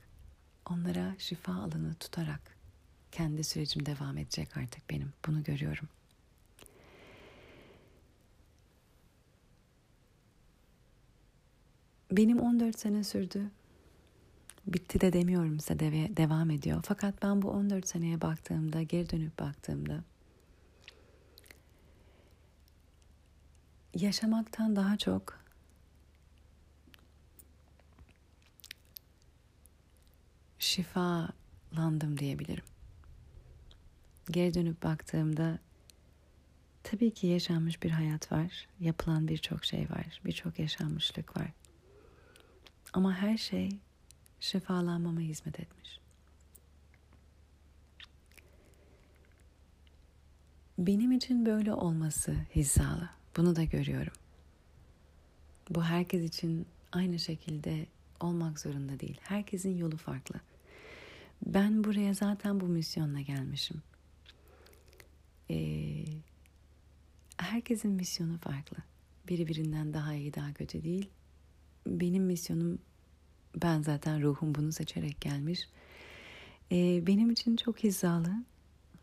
onlara şifa alanı tutarak kendi sürecim devam edecek artık benim. Bunu görüyorum. Benim 14 sene sürdü. Bitti de demiyorum size de devam ediyor. Fakat ben bu 14 seneye baktığımda, geri dönüp baktığımda yaşamaktan daha çok şifalandım diyebilirim. Geri dönüp baktığımda tabii ki yaşanmış bir hayat var, yapılan birçok şey var, birçok yaşanmışlık var. Ama her şey şifalanmama hizmet etmiş. Benim için böyle olması hizalı. Bunu da görüyorum. Bu herkes için aynı şekilde olmak zorunda değil. Herkesin yolu farklı. Ben buraya zaten bu misyonla gelmişim. Ee, herkesin misyonu farklı. Biri birinden daha iyi, daha kötü değil. Benim misyonum, ben zaten ruhum bunu seçerek gelmiş. Ee, benim için çok hizalı,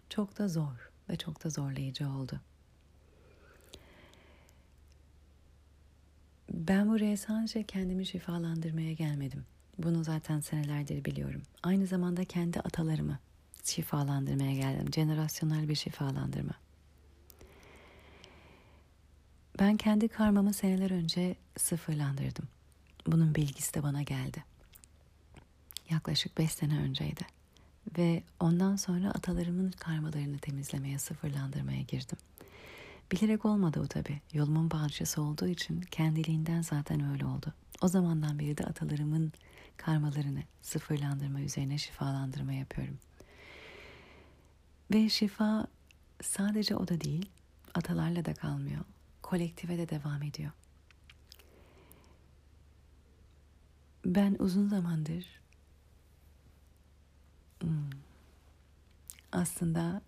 çok da zor ve çok da zorlayıcı oldu. Ben buraya sadece kendimi şifalandırmaya gelmedim. Bunu zaten senelerdir biliyorum. Aynı zamanda kendi atalarımı şifalandırmaya geldim. Jenerasyonel bir şifalandırma. Ben kendi karmamı seneler önce sıfırlandırdım. Bunun bilgisi de bana geldi. Yaklaşık beş sene önceydi. Ve ondan sonra atalarımın karmalarını temizlemeye, sıfırlandırmaya girdim. Bilerek olmadı o tabii. Yolumun parçası olduğu için kendiliğinden zaten öyle oldu. O zamandan beri de atalarımın karmalarını sıfırlandırma üzerine şifalandırma yapıyorum. Ve şifa sadece o da değil, atalarla da kalmıyor. Kolektive de devam ediyor. Ben uzun zamandır hmm, aslında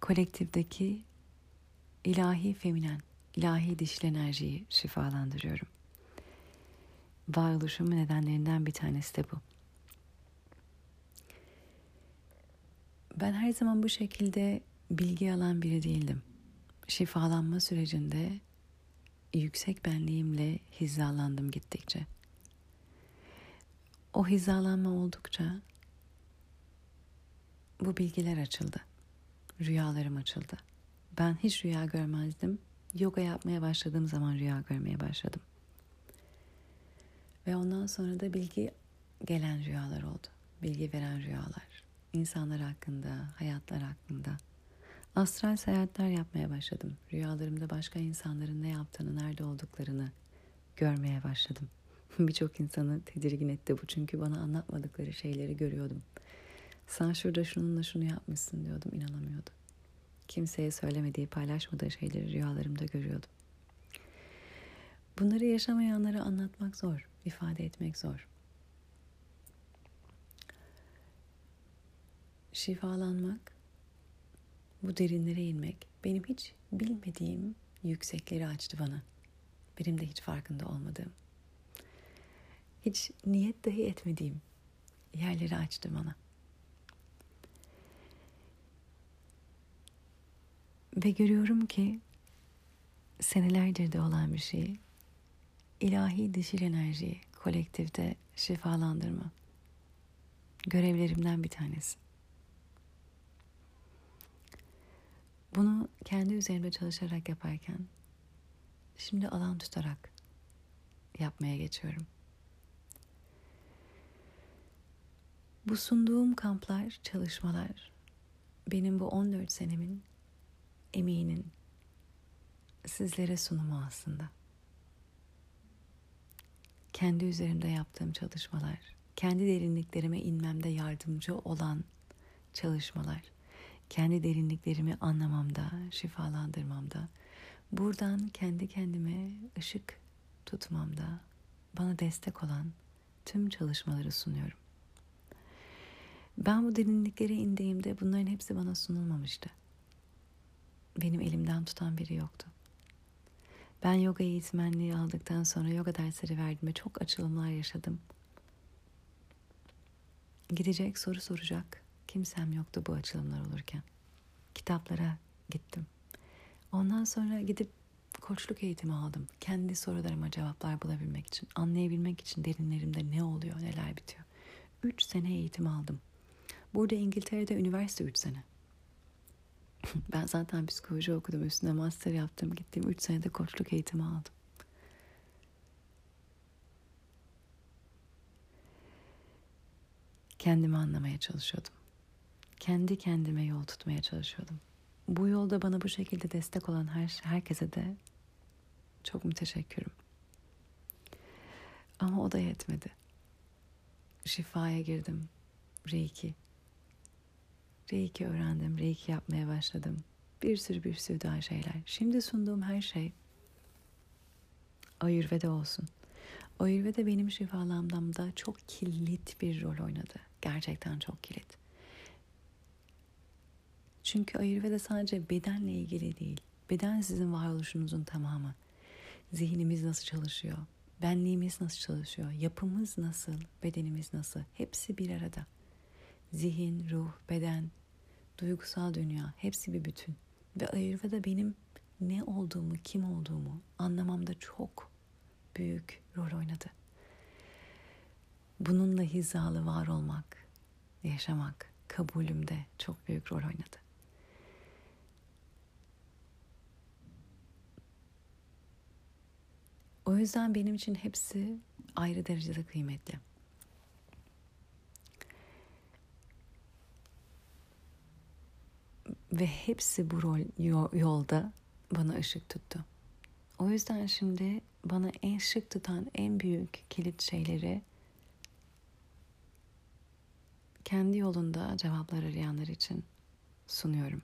kolektifdeki ilahi feminen, ilahi dişil enerjiyi şifalandırıyorum. Varoluşumun nedenlerinden bir tanesi de bu. Ben her zaman bu şekilde bilgi alan biri değildim. Şifalanma sürecinde yüksek benliğimle hizalandım gittikçe. O hizalanma oldukça bu bilgiler açıldı. Rüyalarım açıldı. Ben hiç rüya görmezdim. Yoga yapmaya başladığım zaman rüya görmeye başladım. Ve ondan sonra da bilgi gelen rüyalar oldu. Bilgi veren rüyalar. İnsanlar hakkında, hayatlar hakkında. Astral seyahatler yapmaya başladım. Rüyalarımda başka insanların ne yaptığını, nerede olduklarını görmeye başladım. Birçok insanı tedirgin etti bu çünkü bana anlatmadıkları şeyleri görüyordum. Sen şurada şununla şunu yapmışsın diyordum, inanamıyordum. Kimseye söylemediği, paylaşmadığı şeyleri rüyalarımda görüyordum. Bunları yaşamayanlara anlatmak zor, ifade etmek zor. Şifalanmak, bu derinlere inmek, benim hiç bilmediğim yüksekleri açtı bana. Benim de hiç farkında olmadığım. Hiç niyet dahi etmediğim yerleri açtı bana. Ve görüyorum ki senelerdir de olan bir şey ilahi dişil enerjiyi kolektifte şifalandırma görevlerimden bir tanesi. Bunu kendi üzerimde çalışarak yaparken şimdi alan tutarak yapmaya geçiyorum. Bu sunduğum kamplar, çalışmalar benim bu 14 senemin emeğinin sizlere sunumu aslında. Kendi üzerimde yaptığım çalışmalar, kendi derinliklerime inmemde yardımcı olan çalışmalar, kendi derinliklerimi anlamamda, şifalandırmamda, buradan kendi kendime ışık tutmamda bana destek olan tüm çalışmaları sunuyorum. Ben bu derinliklere indiğimde bunların hepsi bana sunulmamıştı. Benim elimden tutan biri yoktu. Ben yoga eğitmenliği aldıktan sonra yoga dersleri verdim ve çok açılımlar yaşadım. Gidecek soru soracak kimsem yoktu bu açılımlar olurken. Kitaplara gittim. Ondan sonra gidip koçluk eğitimi aldım. Kendi sorularıma cevaplar bulabilmek için, anlayabilmek için derinlerimde ne oluyor, neler bitiyor. Üç sene eğitim aldım. Burada İngiltere'de üniversite üç sene. ben zaten psikoloji okudum, üstüne master yaptım. Gittim üç senede koçluk eğitimi aldım. Kendimi anlamaya çalışıyordum. Kendi kendime yol tutmaya çalışıyordum. Bu yolda bana bu şekilde destek olan her herkese de çok müteşekkirim. Ama o da yetmedi. Şifaya girdim. Reiki. Reiki öğrendim. Reiki yapmaya başladım. Bir sürü bir sürü daha şeyler. Şimdi sunduğum her şey Ayurveda olsun. Ayurveda benim şifalanmamda çok kilit bir rol oynadı. Gerçekten çok kilit. Çünkü Ayurveda sadece bedenle ilgili değil. Beden sizin varoluşunuzun tamamı. Zihnimiz nasıl çalışıyor? Benliğimiz nasıl çalışıyor? Yapımız nasıl? Bedenimiz nasıl? Hepsi bir arada. Zihin, ruh, beden, duygusal dünya hepsi bir bütün. Ve Ayurveda benim ne olduğumu, kim olduğumu anlamamda çok büyük rol oynadı. Bununla hizalı var olmak, yaşamak kabulümde çok büyük rol oynadı. O yüzden benim için hepsi ayrı derecede kıymetli. Ve hepsi bu rol yolda bana ışık tuttu. O yüzden şimdi bana en ışık tutan en büyük kilit şeyleri kendi yolunda cevaplar arayanlar için sunuyorum.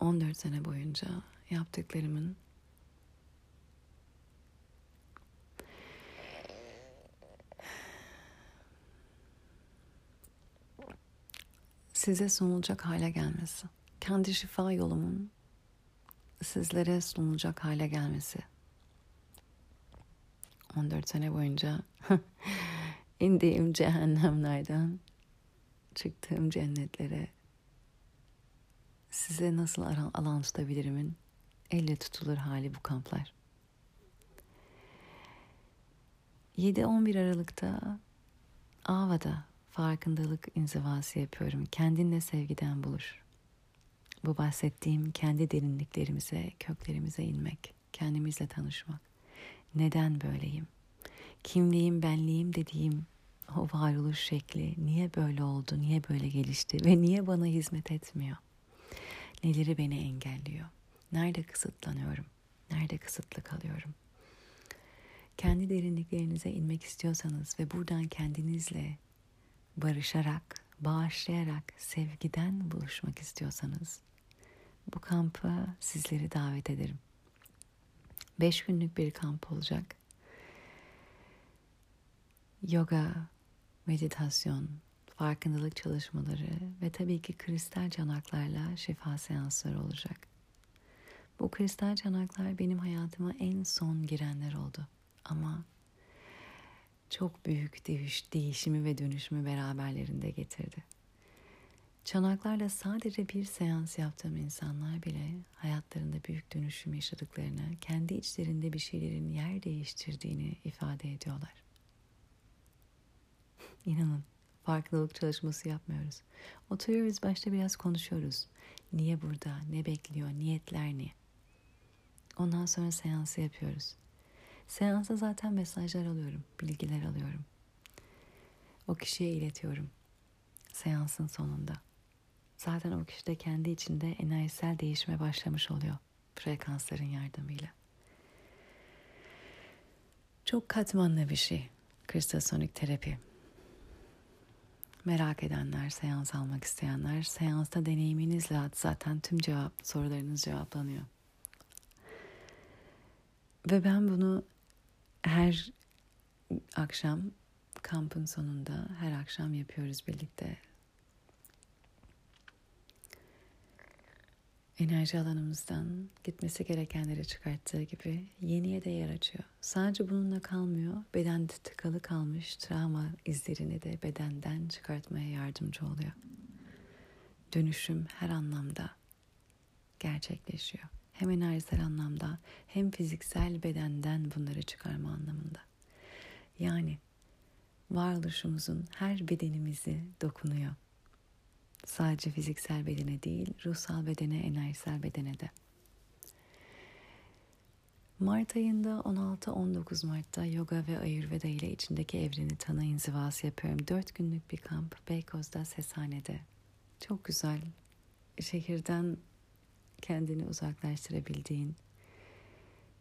14 sene boyunca yaptıklarımın size sunulacak hale gelmesi. Kendi şifa yolumun sizlere sunulacak hale gelmesi. 14 sene boyunca indiğim cehennemlerden çıktığım cennetlere size nasıl alan tutabilirimin elle tutulur hali bu kamplar. 7-11 Aralık'ta Ava'da farkındalık inzivası yapıyorum. Kendinle sevgiden bulur. Bu bahsettiğim kendi derinliklerimize, köklerimize inmek, kendimizle tanışmak. Neden böyleyim? Kimliğim, benliğim dediğim o varoluş şekli niye böyle oldu, niye böyle gelişti ve niye bana hizmet etmiyor? Neleri beni engelliyor? Nerede kısıtlanıyorum? Nerede kısıtlı kalıyorum? Kendi derinliklerinize inmek istiyorsanız ve buradan kendinizle barışarak, bağışlayarak, sevgiden buluşmak istiyorsanız bu kampa sizleri davet ederim. Beş günlük bir kamp olacak. Yoga, meditasyon, farkındalık çalışmaları ve tabii ki kristal çanaklarla şifa seansları olacak. Bu kristal çanaklar benim hayatıma en son girenler oldu. Ama çok büyük değiş, değişimi ve dönüşümü beraberlerinde getirdi. Çanaklarla sadece bir seans yaptığım insanlar bile hayatlarında büyük dönüşüm yaşadıklarını, kendi içlerinde bir şeylerin yer değiştirdiğini ifade ediyorlar. İnanın farkındalık çalışması yapmıyoruz. Oturuyoruz başta biraz konuşuyoruz. Niye burada, ne bekliyor, niyetler ne? Ondan sonra seansı yapıyoruz. Seansa zaten mesajlar alıyorum, bilgiler alıyorum. O kişiye iletiyorum. Seansın sonunda. Zaten o kişi de kendi içinde enerjisel değişime başlamış oluyor frekansların yardımıyla. Çok katmanlı bir şey kristasonik terapi. Merak edenler, seans almak isteyenler, seansta deneyiminizle zaten tüm cevap sorularınız cevaplanıyor. Ve ben bunu her akşam kampın sonunda her akşam yapıyoruz birlikte. Enerji alanımızdan gitmesi gerekenleri çıkarttığı gibi yeniye de yer açıyor. Sadece bununla kalmıyor, bedende tıkalı kalmış travma izlerini de bedenden çıkartmaya yardımcı oluyor. Dönüşüm her anlamda gerçekleşiyor. Hem enerjisel anlamda hem fiziksel bedenden bunları çıkarma anlamında. Yani varoluşumuzun her bedenimizi dokunuyor. Sadece fiziksel bedene değil, ruhsal bedene, enerjisel bedene de. Mart ayında 16-19 Mart'ta yoga ve ayurveda ile içindeki evreni tanı inzivası yapıyorum. Dört günlük bir kamp Beykoz'da Seshane'de. Çok güzel. Şehirden kendini uzaklaştırabildiğin,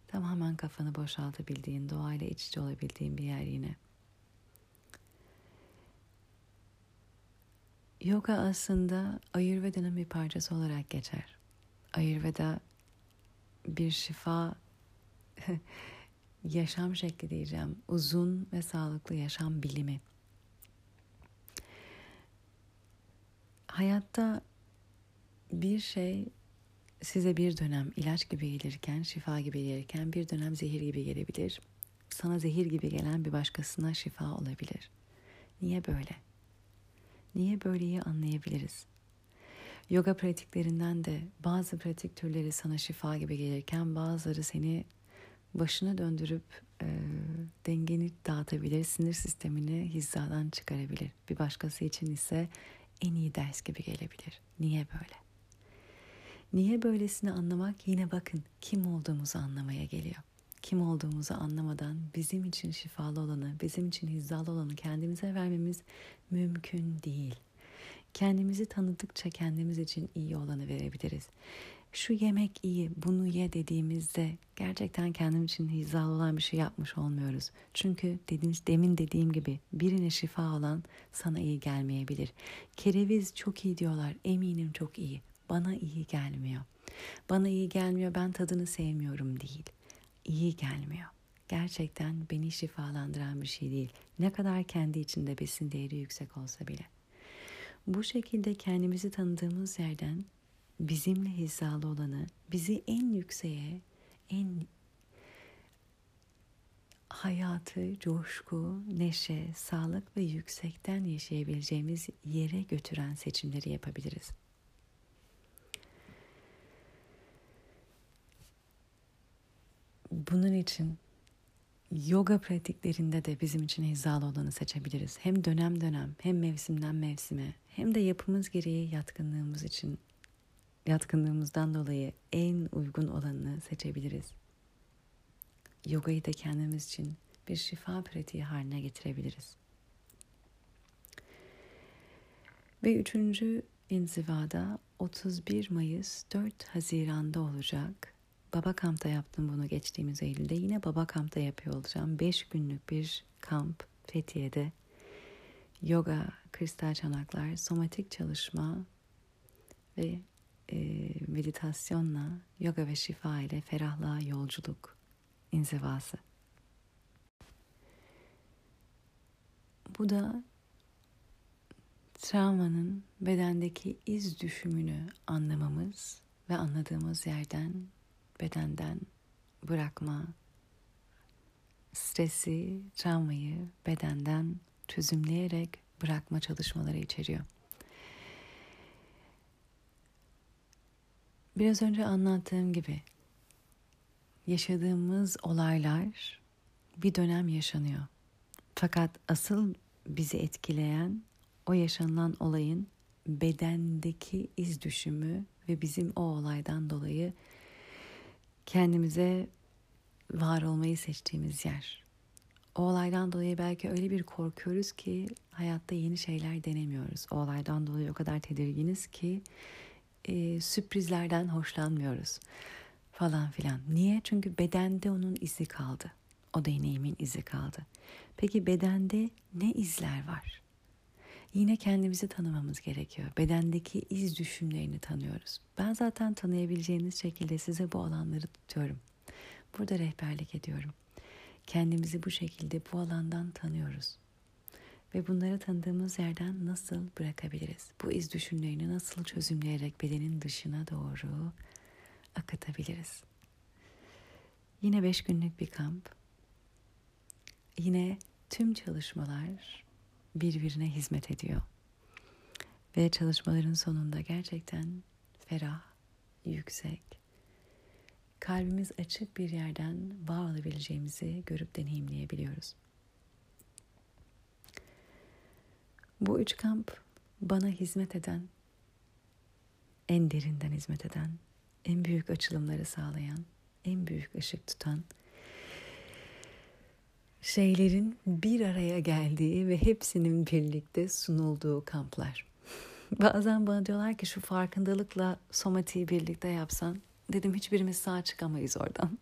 tamamen kafanı boşaltabildiğin, doğayla iç içe olabildiğin bir yer yine. Yoga aslında Ayurveda'nın bir parçası olarak geçer. Ayurveda bir şifa yaşam şekli diyeceğim. Uzun ve sağlıklı yaşam bilimi. Hayatta bir şey size bir dönem ilaç gibi gelirken, şifa gibi gelirken bir dönem zehir gibi gelebilir. Sana zehir gibi gelen bir başkasına şifa olabilir. Niye böyle? Niye böyleyi anlayabiliriz? Yoga pratiklerinden de bazı pratik türleri sana şifa gibi gelirken bazıları seni başına döndürüp e, dengeni dağıtabilir, sinir sistemini hizadan çıkarabilir. Bir başkası için ise en iyi ders gibi gelebilir. Niye böyle? Niye böylesini anlamak yine bakın kim olduğumuzu anlamaya geliyor. Kim olduğumuzu anlamadan bizim için şifalı olanı, bizim için hizalı olanı kendimize vermemiz mümkün değil. Kendimizi tanıdıkça kendimiz için iyi olanı verebiliriz. Şu yemek iyi, bunu ye dediğimizde gerçekten kendim için hizalı olan bir şey yapmış olmuyoruz. Çünkü dediğiniz, demin dediğim gibi birine şifa olan sana iyi gelmeyebilir. Kereviz çok iyi diyorlar, eminim çok iyi bana iyi gelmiyor. Bana iyi gelmiyor, ben tadını sevmiyorum değil. İyi gelmiyor. Gerçekten beni şifalandıran bir şey değil. Ne kadar kendi içinde besin değeri yüksek olsa bile. Bu şekilde kendimizi tanıdığımız yerden bizimle hizalı olanı, bizi en yükseğe, en hayatı, coşku, neşe, sağlık ve yüksekten yaşayabileceğimiz yere götüren seçimleri yapabiliriz. Bunun için yoga pratiklerinde de bizim için hizalı olanı seçebiliriz. Hem dönem dönem hem mevsimden mevsime hem de yapımız gereği yatkınlığımız için yatkınlığımızdan dolayı en uygun olanını seçebiliriz. Yogayı da kendimiz için bir şifa pratiği haline getirebiliriz. Ve üçüncü inzivada 31 Mayıs 4 Haziran'da olacak Baba Kamp'ta yaptım bunu geçtiğimiz Eylül'de. Yine Baba Kamp'ta yapıyor olacağım. Beş günlük bir kamp Fethiye'de. Yoga, kristal çanaklar, somatik çalışma ve e, meditasyonla, yoga ve şifa ile ferahlığa yolculuk inzivası. Bu da travmanın bedendeki iz düşümünü anlamamız ve anladığımız yerden, bedenden bırakma, stresi, travmayı bedenden çözümleyerek bırakma çalışmaları içeriyor. Biraz önce anlattığım gibi yaşadığımız olaylar bir dönem yaşanıyor. Fakat asıl bizi etkileyen o yaşanılan olayın bedendeki iz düşümü ve bizim o olaydan dolayı kendimize var olmayı seçtiğimiz yer. O olaydan dolayı belki öyle bir korkuyoruz ki hayatta yeni şeyler denemiyoruz. O olaydan dolayı o kadar tedirginiz ki e, sürprizlerden hoşlanmıyoruz falan filan. Niye? Çünkü bedende onun izi kaldı. O deneyimin izi kaldı. Peki bedende ne izler var? Yine kendimizi tanımamız gerekiyor. Bedendeki iz düşümlerini tanıyoruz. Ben zaten tanıyabileceğiniz şekilde size bu alanları tutuyorum. Burada rehberlik ediyorum. Kendimizi bu şekilde bu alandan tanıyoruz. Ve bunları tanıdığımız yerden nasıl bırakabiliriz? Bu iz düşümlerini nasıl çözümleyerek bedenin dışına doğru akıtabiliriz? Yine beş günlük bir kamp. Yine tüm çalışmalar birbirine hizmet ediyor. Ve çalışmaların sonunda gerçekten ferah, yüksek, kalbimiz açık bir yerden var olabileceğimizi görüp deneyimleyebiliyoruz. Bu üç kamp bana hizmet eden, en derinden hizmet eden, en büyük açılımları sağlayan, en büyük ışık tutan şeylerin bir araya geldiği ve hepsinin birlikte sunulduğu kamplar. Bazen bana diyorlar ki şu farkındalıkla somatiği birlikte yapsan dedim hiçbirimiz sağ çıkamayız oradan.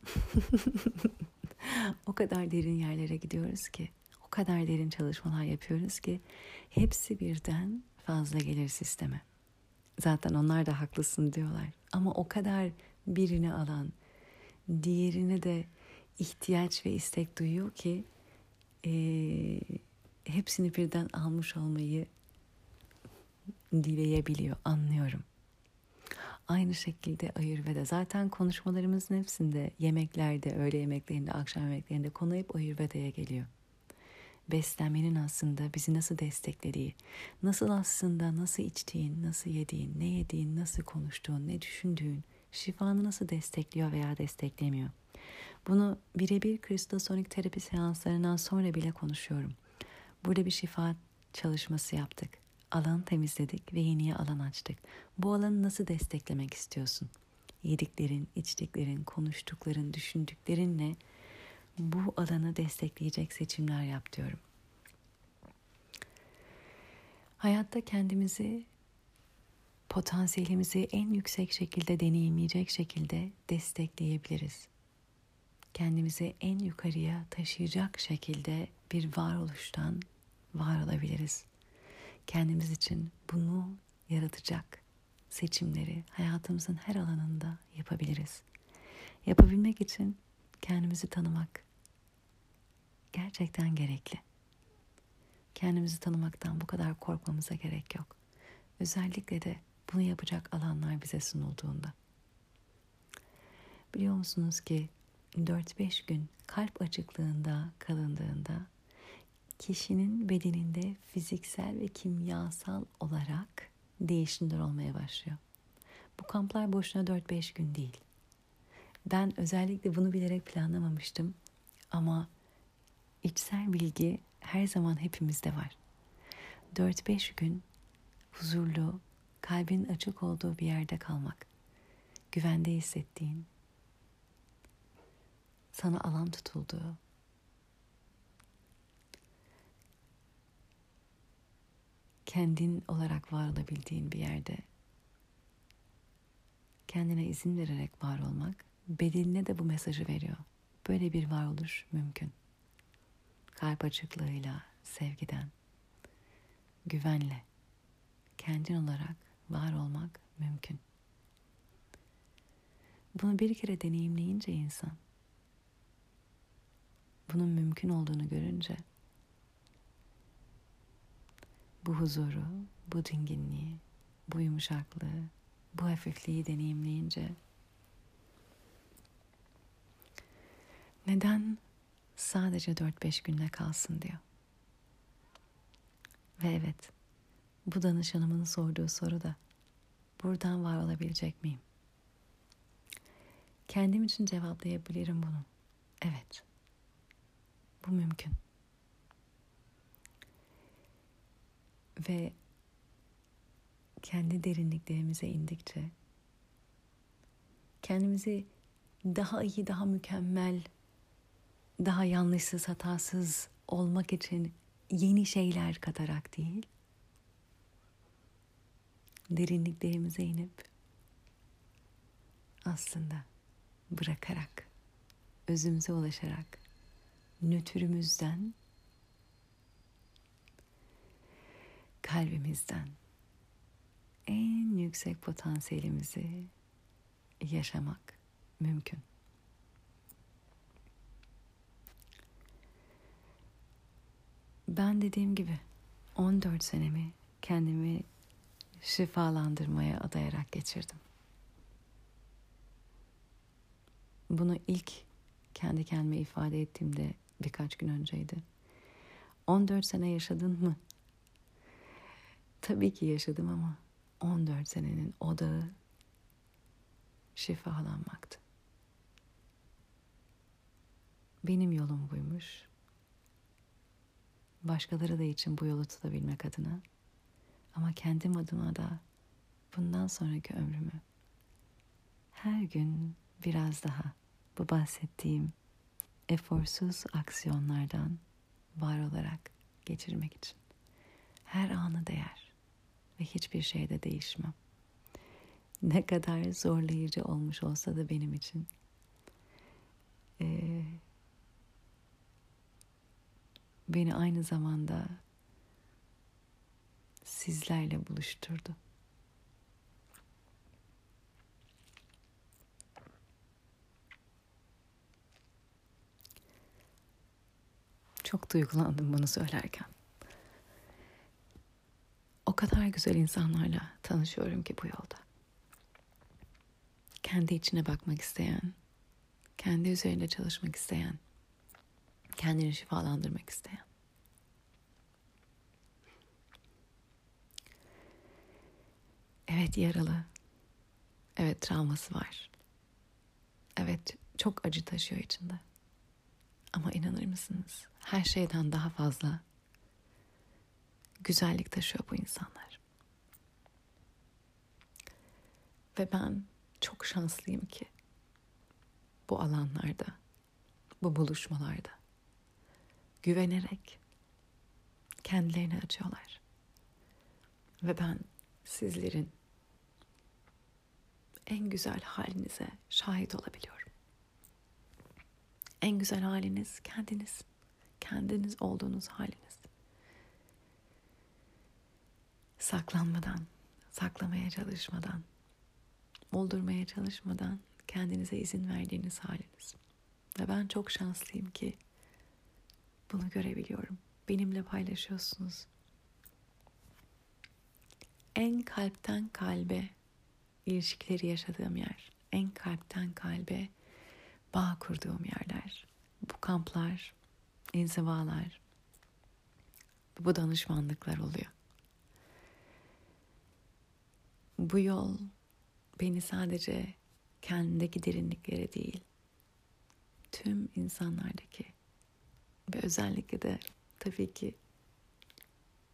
o kadar derin yerlere gidiyoruz ki, o kadar derin çalışmalar yapıyoruz ki hepsi birden fazla gelir sisteme. Zaten onlar da haklısın diyorlar. Ama o kadar birini alan, diğerine de ihtiyaç ve istek duyuyor ki e, hepsini birden almış olmayı dileyebiliyor, anlıyorum. Aynı şekilde Ayurveda. Zaten konuşmalarımızın hepsinde yemeklerde, öğle yemeklerinde, akşam yemeklerinde konu hep Ayurveda'ya geliyor. Beslenmenin aslında bizi nasıl desteklediği, nasıl aslında nasıl içtiğin, nasıl yediğin, ne yediğin, nasıl konuştuğun, ne düşündüğün, şifanı nasıl destekliyor veya desteklemiyor. Bunu birebir kristosonik terapi seanslarından sonra bile konuşuyorum. Burada bir şifa çalışması yaptık. Alan temizledik ve yeniye alan açtık. Bu alanı nasıl desteklemek istiyorsun? Yediklerin, içtiklerin, konuştukların, düşündüklerinle bu alanı destekleyecek seçimler yap diyorum. Hayatta kendimizi potansiyelimizi en yüksek şekilde deneyimleyecek şekilde destekleyebiliriz kendimizi en yukarıya taşıyacak şekilde bir varoluştan var olabiliriz. Kendimiz için bunu yaratacak seçimleri hayatımızın her alanında yapabiliriz. Yapabilmek için kendimizi tanımak gerçekten gerekli. Kendimizi tanımaktan bu kadar korkmamıza gerek yok. Özellikle de bunu yapacak alanlar bize sunulduğunda. Biliyor musunuz ki 4-5 gün kalp açıklığında kalındığında kişinin bedeninde fiziksel ve kimyasal olarak değişimler olmaya başlıyor. Bu kamplar boşuna 4-5 gün değil. Ben özellikle bunu bilerek planlamamıştım ama içsel bilgi her zaman hepimizde var. 4-5 gün huzurlu, kalbin açık olduğu bir yerde kalmak, güvende hissettiğin, sana alan tutulduğu, kendin olarak var olabildiğin bir yerde kendine izin vererek var olmak bedenine de bu mesajı veriyor. Böyle bir varoluş mümkün. Kalp açıklığıyla, sevgiden, güvenle, kendin olarak var olmak mümkün. Bunu bir kere deneyimleyince insan bunun mümkün olduğunu görünce bu huzuru, bu dinginliği, bu yumuşaklığı, bu hafifliği deneyimleyince neden sadece 4-5 günde kalsın diyor. Ve evet, bu danışanımın sorduğu soru da buradan var olabilecek miyim? Kendim için cevaplayabilirim bunu. Evet. Bu mümkün. Ve kendi derinliklerimize indikçe kendimizi daha iyi, daha mükemmel, daha yanlışsız, hatasız olmak için yeni şeyler katarak değil, derinliklerimize inip aslında bırakarak, özümüze ulaşarak, nötrümüzden, kalbimizden en yüksek potansiyelimizi yaşamak mümkün. Ben dediğim gibi 14 senemi kendimi şifalandırmaya adayarak geçirdim. Bunu ilk kendi kendime ifade ettiğimde birkaç gün önceydi. 14 sene yaşadın mı? Tabii ki yaşadım ama 14 senenin odağı şifalanmaktı. Benim yolum buymuş. Başkaları da için bu yolu tutabilmek adına ama kendim adıma da bundan sonraki ömrümü her gün biraz daha bu bahsettiğim eforsuz aksiyonlardan var olarak geçirmek için. Her anı değer ve hiçbir şeyde değişmem. Ne kadar zorlayıcı olmuş olsa da benim için. Ee, beni aynı zamanda sizlerle buluşturdu. Çok duygulandım bunu söylerken. O kadar güzel insanlarla tanışıyorum ki bu yolda. Kendi içine bakmak isteyen, kendi üzerinde çalışmak isteyen, kendini şifalandırmak isteyen. Evet yaralı. Evet travması var. Evet çok acı taşıyor içinde. Ama inanır mısınız? Her şeyden daha fazla güzellik taşıyor bu insanlar. Ve ben çok şanslıyım ki bu alanlarda, bu buluşmalarda güvenerek kendilerini açıyorlar. Ve ben sizlerin en güzel halinize şahit olabiliyorum. En güzel haliniz kendiniz. Kendiniz olduğunuz haliniz. Saklanmadan, saklamaya çalışmadan, oldurmaya çalışmadan kendinize izin verdiğiniz haliniz. Ve ben çok şanslıyım ki bunu görebiliyorum. Benimle paylaşıyorsunuz. En kalpten kalbe ilişkileri yaşadığım yer. En kalpten kalbe bağ kurduğum yerler. Bu kamplar, inzivalar, bu danışmanlıklar oluyor. Bu yol beni sadece kendimdeki derinliklere değil, tüm insanlardaki ve özellikle de tabii ki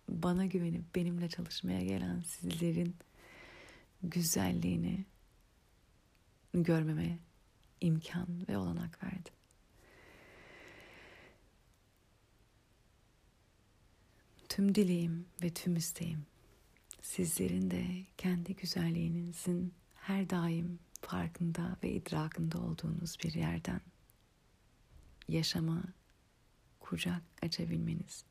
bana güvenip benimle çalışmaya gelen sizlerin güzelliğini görmeme imkan ve olanak verdi. Tüm dileğim ve tüm isteğim sizlerin de kendi güzelliğinizin her daim farkında ve idrakında olduğunuz bir yerden yaşama kucak açabilmeniz.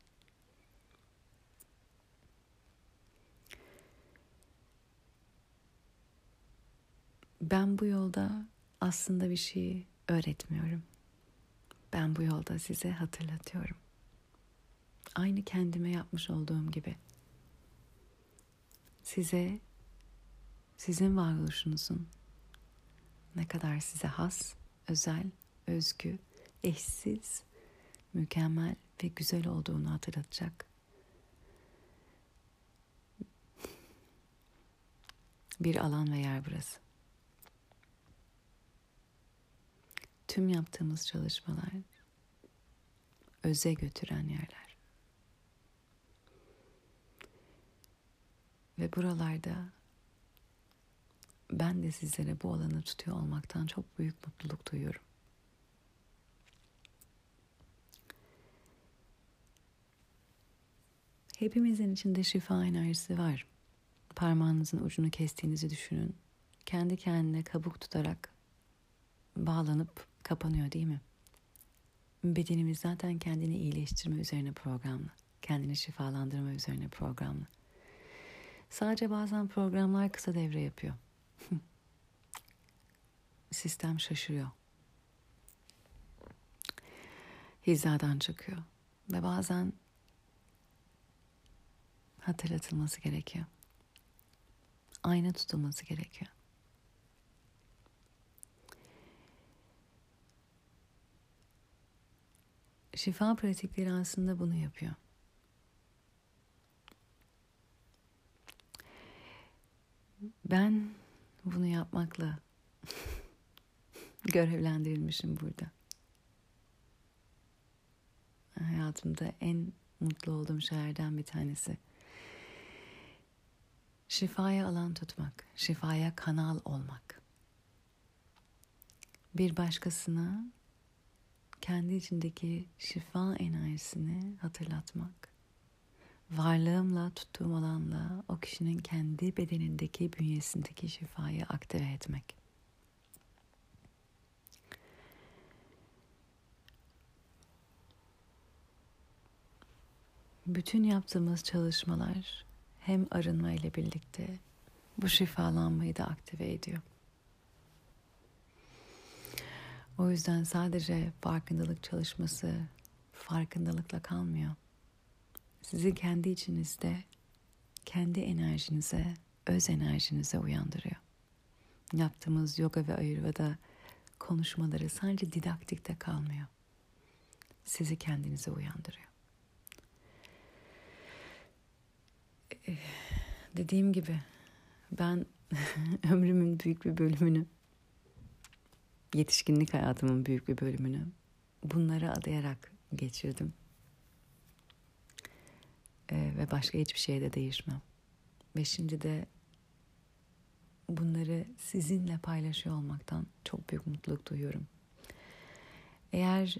Ben bu yolda aslında bir şey öğretmiyorum. Ben bu yolda size hatırlatıyorum. Aynı kendime yapmış olduğum gibi. size sizin varoluşunuzun ne kadar size has, özel, özgü, eşsiz, mükemmel ve güzel olduğunu hatırlatacak. Bir alan ve yer burası. Tüm yaptığımız çalışmalar öze götüren yerler. Ve buralarda ben de sizlere bu alanı tutuyor olmaktan çok büyük mutluluk duyuyorum. Hepimizin içinde şifa enerjisi var. Parmağınızın ucunu kestiğinizi düşünün. Kendi kendine kabuk tutarak bağlanıp kapanıyor değil mi? Bedenimiz zaten kendini iyileştirme üzerine programlı. Kendini şifalandırma üzerine programlı. Sadece bazen programlar kısa devre yapıyor. Sistem şaşırıyor. Hizadan çıkıyor. Ve bazen hatırlatılması gerekiyor. Ayna tutulması gerekiyor. Şifa pratikleri aslında bunu yapıyor. Ben bunu yapmakla görevlendirilmişim burada. Hayatımda en mutlu olduğum şeylerden bir tanesi. Şifaya alan tutmak, şifaya kanal olmak. Bir başkasına kendi içindeki şifa enerjisini hatırlatmak. Varlığımla, tuttuğum alanla o kişinin kendi bedenindeki, bünyesindeki şifayı aktive etmek. Bütün yaptığımız çalışmalar hem arınma ile birlikte bu şifalanmayı da aktive ediyor. O yüzden sadece farkındalık çalışması farkındalıkla kalmıyor. Sizi kendi içinizde, kendi enerjinize, öz enerjinize uyandırıyor. Yaptığımız yoga ve ayurveda konuşmaları sadece didaktikte kalmıyor. Sizi kendinize uyandırıyor. Eh, dediğim gibi ben ömrümün büyük bir bölümünü yetişkinlik hayatımın büyük bir bölümünü bunlara adayarak geçirdim. Ee, ve başka hiçbir şeye de değişmem. Ve şimdi de bunları sizinle paylaşıyor olmaktan çok büyük mutluluk duyuyorum. Eğer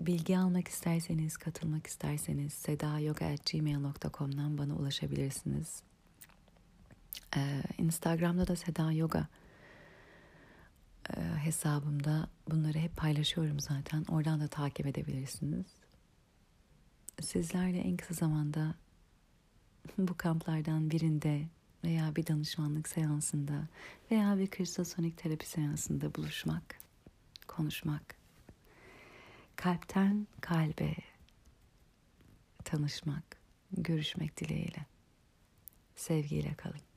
bilgi almak isterseniz, katılmak isterseniz sedayoga.gmail.com'dan bana ulaşabilirsiniz. Ee, Instagram'da da Seda e, hesabımda bunları hep paylaşıyorum zaten. Oradan da takip edebilirsiniz. Sizlerle en kısa zamanda bu kamplardan birinde veya bir danışmanlık seansında veya bir kristosonik terapi seansında buluşmak, konuşmak, kalpten kalbe tanışmak, görüşmek dileğiyle. Sevgiyle kalın.